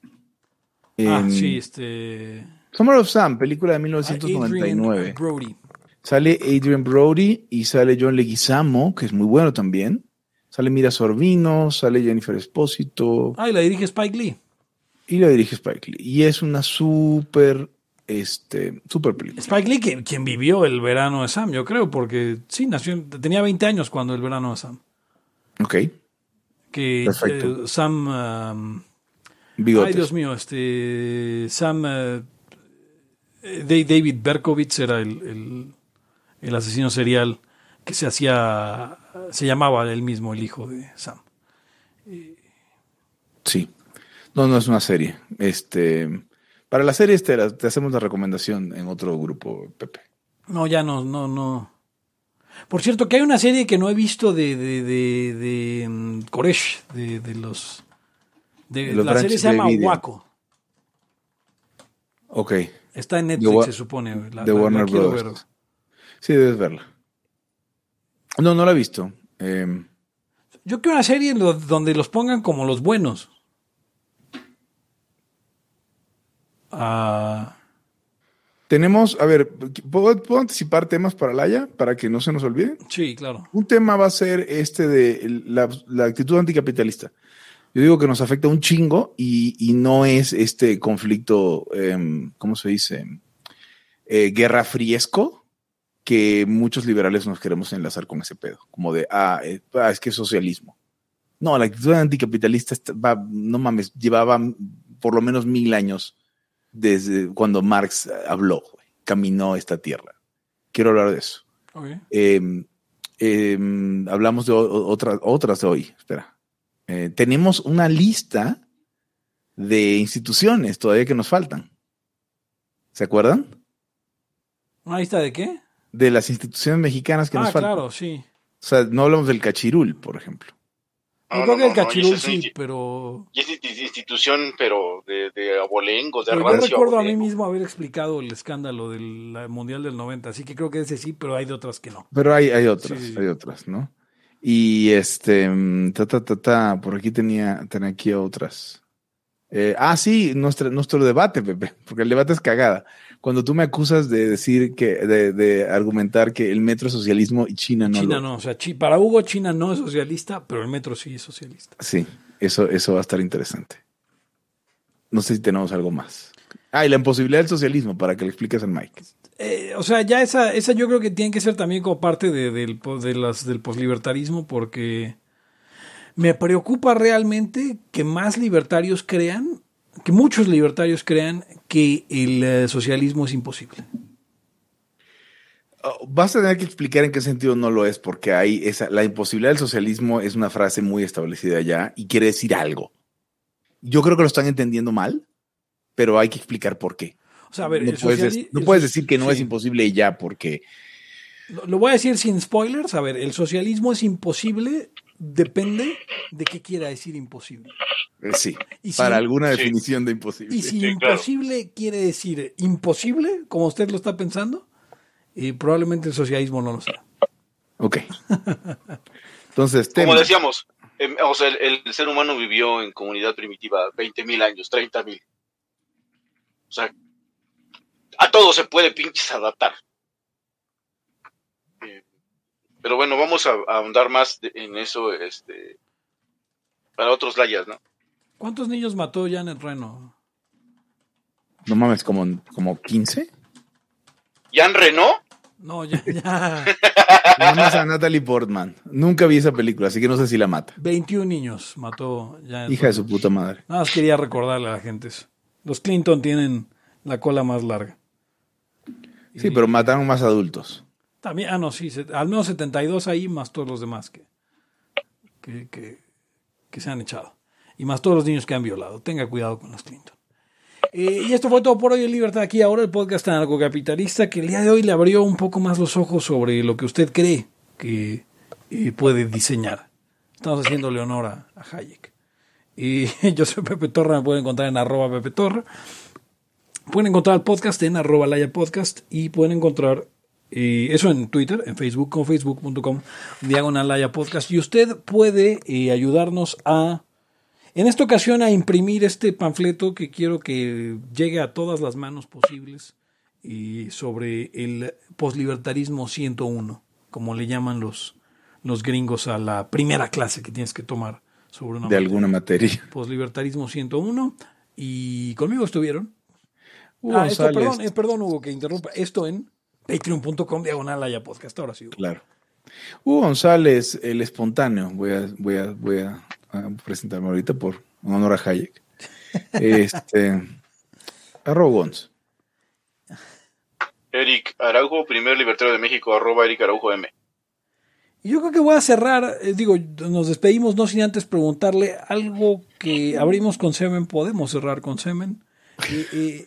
Ah, En sí, este. Summer of Sam, película de Adrian 1999. Brody. Sale Adrian Brody y sale John Leguizamo, que es muy bueno también. Sale Mira Sorbino, sale Jennifer Espósito Ah, y la dirige Spike Lee. y la dirige Spike Lee. Y es una súper, este, súper película. Spike Lee, quien vivió el verano de Sam, yo creo, porque sí, nació, en- tenía 20 años cuando el verano de Sam. Ok, Que Perfecto. eh, Sam. um, ay, Dios mío, este. Sam. eh, David Berkowitz era el, el, el asesino serial que se hacía. Se llamaba él mismo el hijo de Sam. Sí. No, no es una serie. Este, para la serie te, la- te hacemos la recomendación en otro grupo, Pepe. No, ya no, no, no. Por cierto, que hay una serie que no he visto de, de, de, de mm, Koresh, de, de los... De, los la serie se llama. Waco. Ok. Está en Netflix, se supone. La, de la- la Warner quiero Brothers. ver. Sí, debes verla. No, no la he visto. Eh, Yo quiero una serie donde los pongan como los buenos. Ah, tenemos, a ver, ¿puedo, puedo anticipar temas para Laia para que no se nos olvide? sí, claro. Un tema va a ser este de la, la actitud anticapitalista. Yo digo que nos afecta un chingo y, y no es este conflicto, em, ¿cómo se dice? Eh, guerra friesco que muchos liberales nos queremos enlazar con ese pedo, como de, ah, eh, ah, es que es socialismo. No, la actitud anticapitalista va, no mames, llevaba por lo menos mil años desde cuando Marx habló, caminó esta tierra. Quiero hablar de eso. Ok. Eh, eh, hablamos de o- o- otra- otras de hoy. Espera. Eh, tenemos una lista de instituciones todavía que nos faltan. ¿Se acuerdan? ¿Una lista de qué? De las instituciones mexicanas que ah, nos faltan. claro, sí. O sea, no hablamos del cachirul, por ejemplo. Yo creo no, que el no, cachirul sí, pero... Y es insti- institución, pero de, de abolengo, de pero yo recuerdo a mí mismo haber explicado el escándalo del Mundial del 90, así que creo que ese sí, pero hay de otras que no. Pero hay, hay otras, Sí. hay otras, ¿no? Y este, mm, ta, ta, ta, ta, por aquí tenía, tenía aquí otras. Eh, ah, sí, nuestro, nuestro debate, Pepe, porque el debate es cagada. Cuando tú me acusas de decir que, de, de argumentar que el metro es socialismo y China no. China lo- no, o sea, para Hugo China no es socialista, pero el metro sí es socialista. Sí, eso, eso va a estar interesante. No sé si tenemos algo más. Ah, y la imposibilidad del socialismo, para que le expliques al Mike. Eh, o sea, ya esa, esa yo creo que tiene que ser también como parte de- del, de las, del poslibertarismo porque Me preocupa realmente que más libertarios crean, que muchos libertarios crean que el eh, socialismo es imposible. Oh, Vas a tener que explicar en qué sentido no lo es, porque hay esa, la imposibilidad del socialismo es una frase muy establecida ya y quiere decir algo. Yo creo que lo están entendiendo mal, pero hay que explicar por qué. O sea, a ver, No puedes, no puedes decir que no sí. es imposible y ya, porque Lo, lo voy a decir sin spoilers. A ver, el socialismo es imposible, depende de qué quiera decir imposible. eh, sí, Y si- para alguna sí. definición de imposible. Y si Sí, claro. imposible quiere decir imposible, como usted lo está pensando, eh, probablemente el socialismo no lo sea. Ok. Entonces, Como decíamos, em, o sea, el, el ser humano vivió en comunidad primitiva 20.000 años, 30.000. O sea, a todo se puede pinches adaptar. Eh, Pero bueno, vamos a, a ahondar más de- en eso este, para otros layas, ¿no? ¿Cuántos niños mató Janet Reno? No mames, como, como 15. Jan Renault, No, ya, ya. Nada más a Natalie Portman. Nunca vi esa película, así que no sé si la mata. 21 niños mató Janet Hija de Reno. su puta madre. Nada más quería recordarle a la gente eso. Los Clinton tienen la cola más larga. Sí, pero mataron más adultos. También, ah, no, sí, al menos 72 ahí, más todos los demás que, que, que- que se han echado. Y más todos los niños que han violado. Tenga cuidado con los Clinton. Eh, y esto fue todo por hoy en Libertad aquí ahora, el podcast anarcocapitalista que el día de hoy le abrió un poco más los ojos sobre lo que usted cree que eh, puede diseñar. Estamos haciéndole honor a, a Hayek. Y yo soy Pepe Torra, me pueden encontrar en arroba Pepe Torra. Pueden encontrar el podcast en arroba Laya Podcast y pueden encontrar eh, eso en Twitter, en Facebook, con facebook.com, diagonal Laya Podcast. Y usted puede eh, ayudarnos a, en esta ocasión, a imprimir este panfleto que quiero que llegue a todas las manos posibles y sobre el poslibertarismo 101, como le llaman los, los gringos a la primera clase que tienes que tomar sobre una De materia. alguna materia. Poslibertarismo 101 y conmigo estuvieron Hugo Ah, esto, González. perdón, eh, perdón, Hugo, que interrumpa. Esto en patreon.com diagonal haya podcast. Ahora sí, Hugo. Claro. Hugo González, el espontáneo. Voy a, voy a, voy a, a presentarme ahorita por honor a Hayek. Este. Arroba Gonz. Eric Araujo, primer libertario de México, arroba Eric Araujo M. Y yo creo que voy a cerrar, eh, digo, nos despedimos no sin antes preguntarle algo que abrimos con semen, podemos cerrar con semen. Eh, eh,